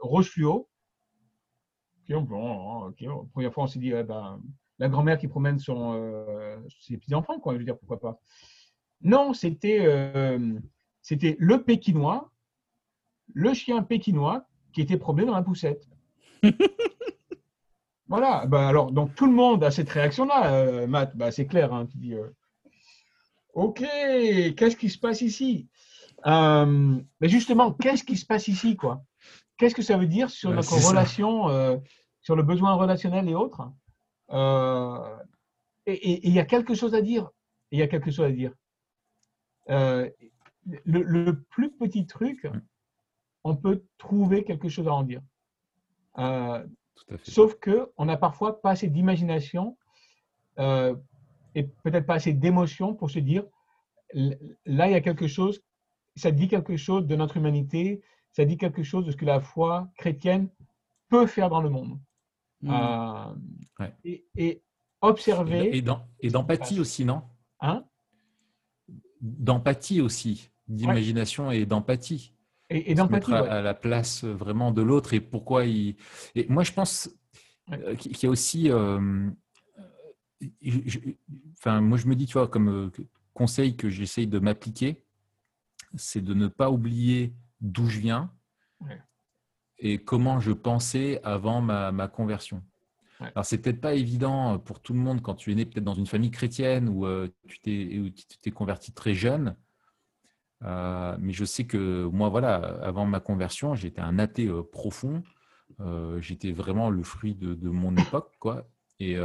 rouge fluo. Bon, hein, La première fois, on s'est dit, ben, la grand-mère qui promène son, ses petits-enfants, quoi. Je veux dire, pourquoi pas. Non, c'était c'était le pékinois, le chien pékinois qui était promené dans la poussette. *laughs* voilà. Ben, alors, donc tout le monde a cette réaction-là, Matt. Ben, c'est clair. Hein, tu dis, Ok, qu'est-ce qui se passe ici? Euh, Mais justement, qu'est-ce qui se passe ici, quoi? Qu'est-ce que ça veut dire sur notre relation, euh, sur le besoin relationnel et autres? Euh, et il y a quelque chose à dire. Il y a quelque chose à dire. Euh, le, plus petit truc, on peut trouver quelque chose à en dire. Euh, sauf que on n'a parfois pas assez d'imagination euh, et peut-être pas assez d'émotion pour se dire là il y a quelque chose, ça dit quelque chose de notre humanité, ça dit quelque chose de ce que la foi chrétienne peut faire dans le monde. Mmh. et, observer.
Et d'empathie aussi, non? Hein? D'empathie aussi, d'imagination et d'empathie.
Et, d'empathie.
À la place vraiment de l'autre et pourquoi il. Et moi, je pense euh, qu'il y a aussi. Euh, enfin, moi, je me dis, tu vois, comme euh, conseil que j'essaye de m'appliquer, c'est de ne pas oublier d'où je viens et comment je pensais avant ma conversion. Alors, c'est peut-être pas évident pour tout le monde quand tu es né peut-être dans une famille chrétienne ou euh, tu t'es converti très jeune. Euh, mais je sais que moi, voilà, avant ma conversion, j'étais un athée euh, profond. j'étais vraiment le fruit de, mon époque, quoi. Et,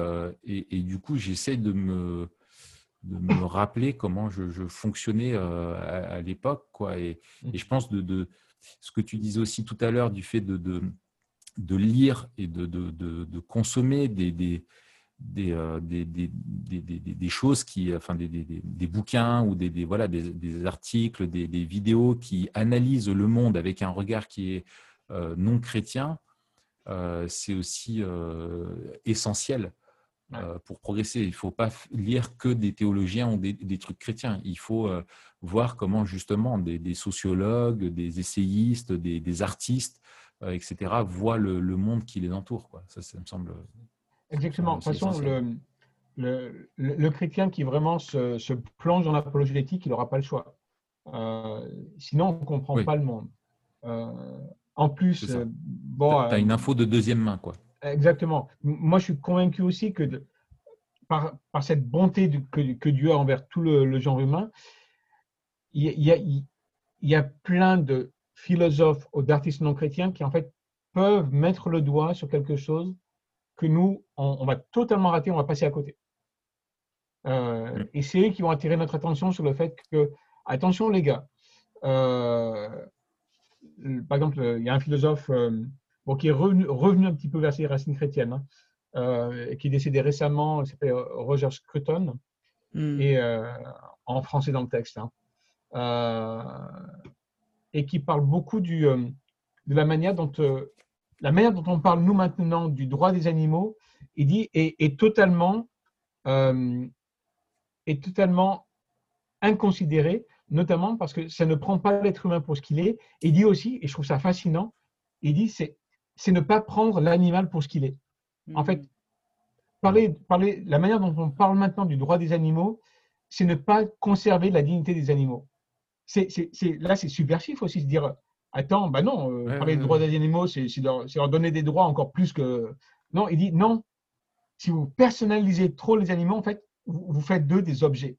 et, du coup, j'essaie de me, de me rappeler comment je, fonctionnais à, l'époque, quoi. Et, mmh. et, je pense de, de, ce que tu disais aussi tout à l'heure du fait de, de de lire et de, de, de, consommer des, des, des, euh, des, des, choses qui, enfin des, bouquins ou des, voilà, des, articles, des, vidéos qui analysent le monde avec un regard qui est euh, non chrétien, euh, c'est aussi essentiel pour progresser. Il ne faut pas lire que des théologiens ou des, trucs chrétiens. Il faut voir comment justement des, sociologues, des essayistes, des, artistes etc., voient le, monde qui les entoure. Quoi. Ça, ça me semble.
Exactement. De toute façon, le, le, chrétien qui vraiment se, se plonge dans l'apologétique, il n'aura pas le choix. Euh, sinon, on ne comprend pas le monde. Euh, en plus,
bon. Tu as une info de deuxième main, quoi.
Exactement. Moi, je suis convaincu aussi que par, par, cette bonté que, que, Dieu a envers tout le, genre humain, il y, a, il y a plein de, philosophes ou d'artistes non chrétiens qui en fait peuvent mettre le doigt sur quelque chose que nous, on, va totalement rater, on va passer à côté. Euh, mm. et c'est eux qui vont attirer notre attention sur le fait que, attention les gars, euh, par exemple, il y a un philosophe euh, bon, qui est revenu, un petit peu vers ses racines chrétiennes, hein, qui est décédé récemment, il s'appelle Roger Scruton, mm. et en français dans le texte. Hein et qui parle beaucoup du, euh, de la manière dont euh, la manière dont on parle nous maintenant du droit des animaux, il dit est, totalement euh, est totalement inconsidéré, notamment parce que ça ne prend pas l'être humain pour ce qu'il est. il dit aussi, et je trouve ça fascinant, il dit c'est c'est ne pas prendre l'animal pour ce qu'il est. En fait, mm. parler, parler, la manière dont on parle maintenant du droit des animaux, c'est ne pas conserver la dignité des animaux c'est, là, c'est subversif aussi se dire Attends, bah non, euh, parler des droits des animaux, c'est, leur, leur, donner des droits encore plus que. Non, il dit non. Si vous personnalisez trop les animaux, en fait, vous, faites d'eux des objets.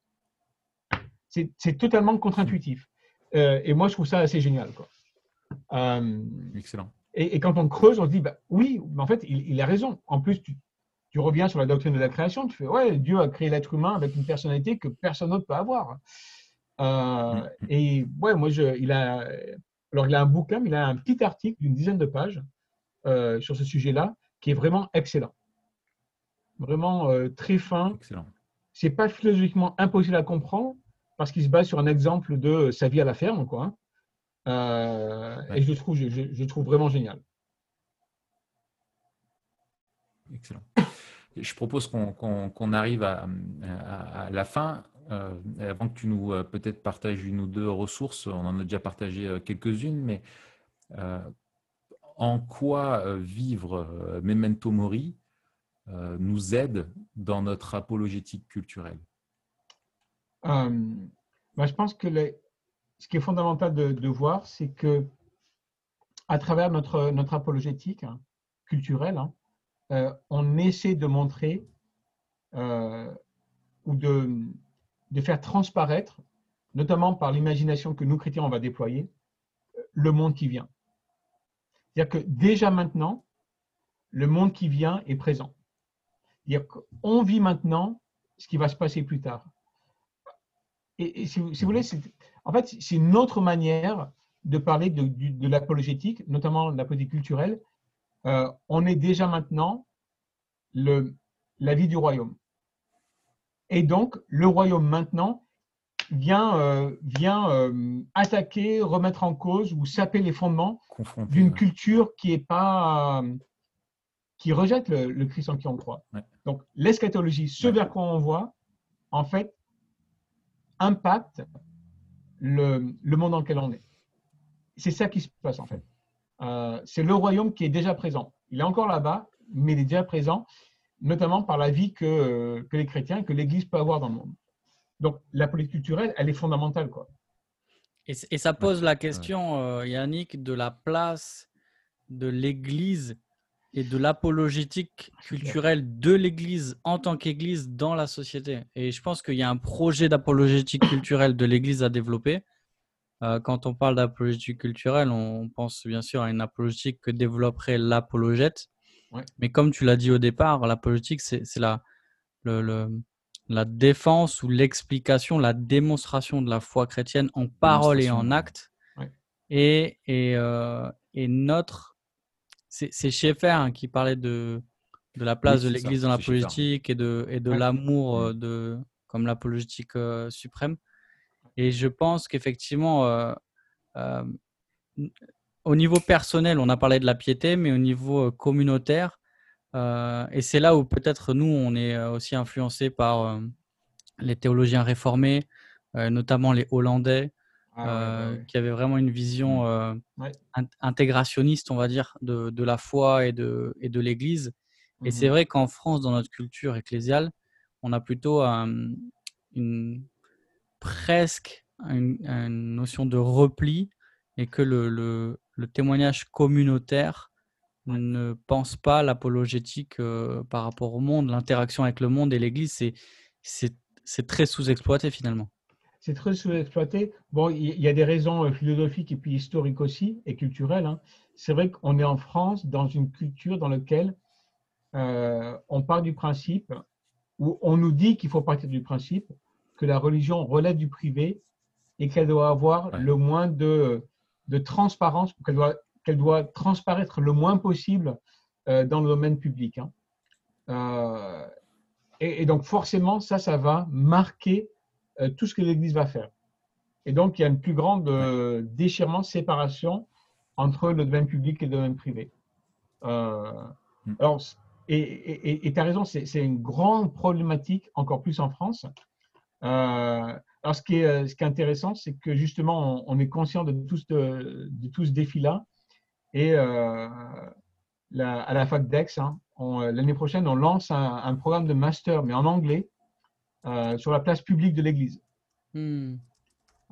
C'est, totalement contre-intuitif. Euh, et moi, je trouve ça assez génial. Quoi.
Euh, Excellent.
Et, quand on creuse, on se dit bah, oui, mais en fait, il, il a raison. En plus, tu, tu, reviens sur la doctrine de la création, tu fais ouais, Dieu a créé l'être humain avec une personnalité que personne d'autre peut avoir. Euh, mm, mm. et ouais, moi, je, il a, alors il a un bouquin, mais il a un petit article d'une dizaine de pages euh, sur ce sujet-là qui est vraiment excellent. Vraiment euh, très fin. Excellent. C'est pas philosophiquement impossible à comprendre parce qu'il se base sur un exemple de sa vie à la ferme, quoi. Et je le trouve, je, je, trouve vraiment génial.
Excellent. Je propose qu'on arrive à, à, la fin. Euh, avant que tu nous euh, peut-être partages une ou deux ressources, on en a déjà partagé euh, quelques-unes, mais en quoi vivre Memento Mori nous aide dans notre apologétique culturelle?
Je pense que ce qui est fondamental de, voir, c'est que à travers notre, notre apologétique hein, culturelle, hein, on essaie de montrer ou de, de faire transparaître, notamment par l'imagination que nous, chrétiens, on va déployer, le monde qui vient. C'est-à-dire que déjà maintenant, le monde qui vient est présent. On vit maintenant ce qui va se passer plus tard. Et, si, vous, voulez, en fait, c'est une autre manière de parler de, l'apologétique, notamment de la politique culturelle. Euh, on est déjà maintenant la vie du royaume. Et donc, le royaume maintenant vient, euh, vient euh, attaquer, remettre en cause ou saper les fondements d'une culture qui est pas qui rejette le, Christ en qui on croit. Donc, l'eschatologie, ce vers quoi on voit, en fait, impacte le, le, monde dans lequel on est. C'est ça qui se passe, en fait. Euh, c'est le royaume qui est déjà présent. Il est encore là-bas, mais il est déjà présent, notamment par la vie que, que les chrétiens, que l'Église peut avoir dans le monde. Donc, la politique culturelle, elle est fondamentale. Quoi.
Et, et ça pose la question, euh, Yannick, de la place de l'Église et de l'apologétique culturelle de l'Église en tant qu'Église dans la société. Et je pense qu'il y a un projet d'apologétique culturelle de l'Église à développer. Euh, quand on parle d'apologétique culturelle, on pense bien sûr à une apologétique que développerait l'apologète. Mais comme tu l'as dit au départ, l'apologétique, c'est la, le, la défense ou l'explication, la démonstration de la foi chrétienne en parole et en acte. Et, et, euh, et notre c'est Schaeffer hein, qui parlait de, de la place de l'Église dans la politique et de, et de l'amour euh, de, comme l'apologétique euh, suprême. Et je pense qu'effectivement, euh, au niveau personnel, on a parlé de la piété, mais au niveau communautaire, et c'est là où peut-être nous, on est aussi influencé par les théologiens réformés, notamment les Hollandais, ah bah qui avaient vraiment une vision mmh. intégrationniste, on va dire, de, de, la foi et de, et de l'Église. Et c'est mmh vrai qu'en France, dans notre culture ecclésiale, on a plutôt une, presque une, notion de repli et que le, le, le témoignage communautaire ne pense pas l'apologétique par rapport au monde, l'interaction avec le monde et l'Église, c'est très sous-exploité finalement
c'est très sous-exploité. Bon, il y a des raisons euh, philosophiques et puis historiques aussi, et culturelles. Hein. C'est vrai qu'on est en France dans une culture dans laquelle euh, on part du principe, où on nous dit qu'il faut partir du principe que la religion relève du privé et qu'elle doit avoir le moins de, de transparence, qu'elle doit, qu'elle doit transparaître le moins possible euh, dans le domaine public. Hein. et, et, donc forcément, ça, ça va marquer euh, tout ce que l'Église va faire. Et donc, il y a une plus grande euh, déchirement, séparation entre le domaine public et le domaine privé. Euh, mm. alors, et tu as raison, c'est une grande problématique, encore plus en France. Alors, ce qui est, ce qui est intéressant, c'est que justement, on, est conscient de tout ce, de, tout ce défi-là. Et à la fac d'Aix, hein, l'année prochaine, on lance un, un, programme de master, mais en anglais, euh, sur la place publique de l'Église. Hmm.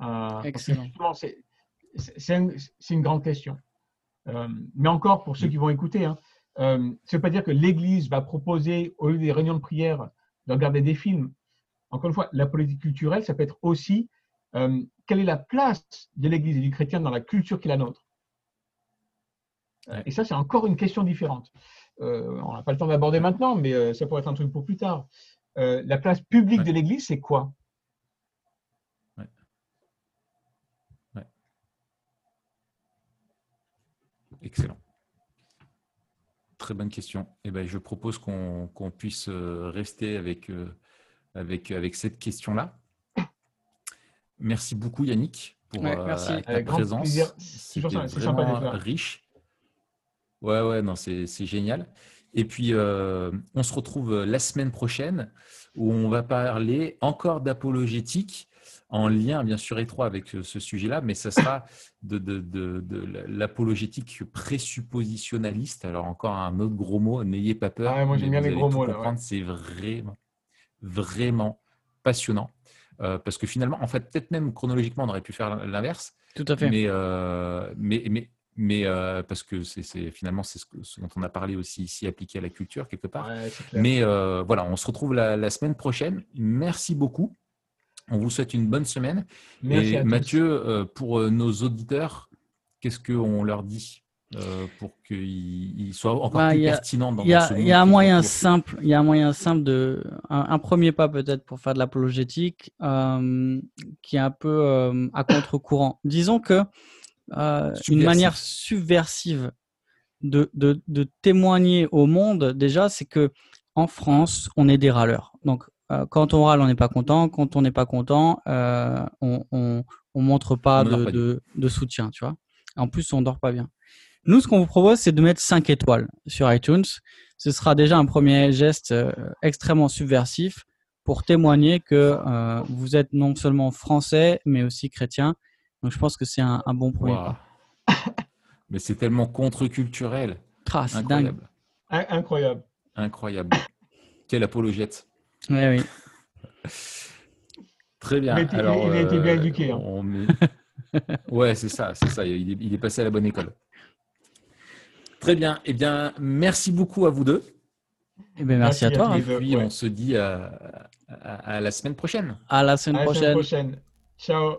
Euh, Excellent. C'est une, grande question. Euh, mais encore, pour ceux qui vont écouter, hein, ça ne veut pas dire que l'Église va proposer, au lieu des réunions de prière, de regarder des films. Encore une fois, la politique culturelle, ça peut être aussi quelle est la place de l'Église et du chrétien dans la culture qui est la nôtre? Et ça, c'est encore une question différente. on n'a pas le temps d'aborder maintenant, mais ça pourrait être un truc pour plus tard. Euh, la place publique de l'Église, c'est quoi?
Excellent. Très bonne question. Eh ben, je propose qu'on puisse euh, rester avec, euh, avec, avec cette question-là. Merci beaucoup Yannick pour ta présence. C'était vraiment riche. Ouais, ouais, non, c'est génial. Et puis, euh, on se retrouve la semaine prochaine où on va parler encore d'apologétique en lien bien sûr étroit avec ce sujet-là, mais ce sera de, l'apologétique présuppositionnaliste. Alors encore un autre gros mot, n'ayez pas peur.
Ah moi j'aime bien les gros mots là.
C'est vraiment, vraiment passionnant. Euh, parce que finalement, en fait, peut-être même chronologiquement, on aurait pu faire l'inverse.
Tout à fait.
Mais, euh, mais, mais, mais euh, parce que c'est finalement c'est ce, dont on a parlé aussi ici appliqué à la culture quelque part. mais euh, voilà, on se retrouve la, semaine prochaine. Merci beaucoup. On vous souhaite une bonne semaine. Et Mathieu, pour nos auditeurs, qu'est-ce qu'on leur dit? Euh, pour qu'il soit encore bah, plus pertinent dans,
Il y a, un moyen simple, il y a un moyen simple de, un, premier pas peut-être pour faire de l'apologétique euh, qui est un peu euh, à contre-courant. Disons que une manière subversive de, de, de, témoigner au monde déjà, c'est que en France, on est des râleurs. Donc quand on râle, on n'est pas content. Quand on n'est pas content, on, on, on montre pas de, de, de, soutien, tu vois. En plus, on dort pas bien. Nous, ce qu'on vous propose, c'est de mettre 5 étoiles sur iTunes. Ce sera déjà un premier geste euh, extrêmement subversif pour témoigner que euh, vous êtes non seulement français, mais aussi chrétien. Donc, je pense que c'est un, bon premier pas. *laughs*
Mais c'est tellement contre-culturel.
Ah, Incroyable.
Incroyable.
Incroyable. Quelle apologète.
Oui, oui. *laughs*
Très bien.
Il, Alors, il a été bien euh, éduqué. Hein. *laughs*
ouais, c'est ça, c'est ça. il est passé à la bonne école. Très bien. Eh bien, merci beaucoup à vous deux.
Eh bien, merci, à toi.
Et puis, on se dit à, la semaine prochaine.
À la semaine
prochaine. Ciao.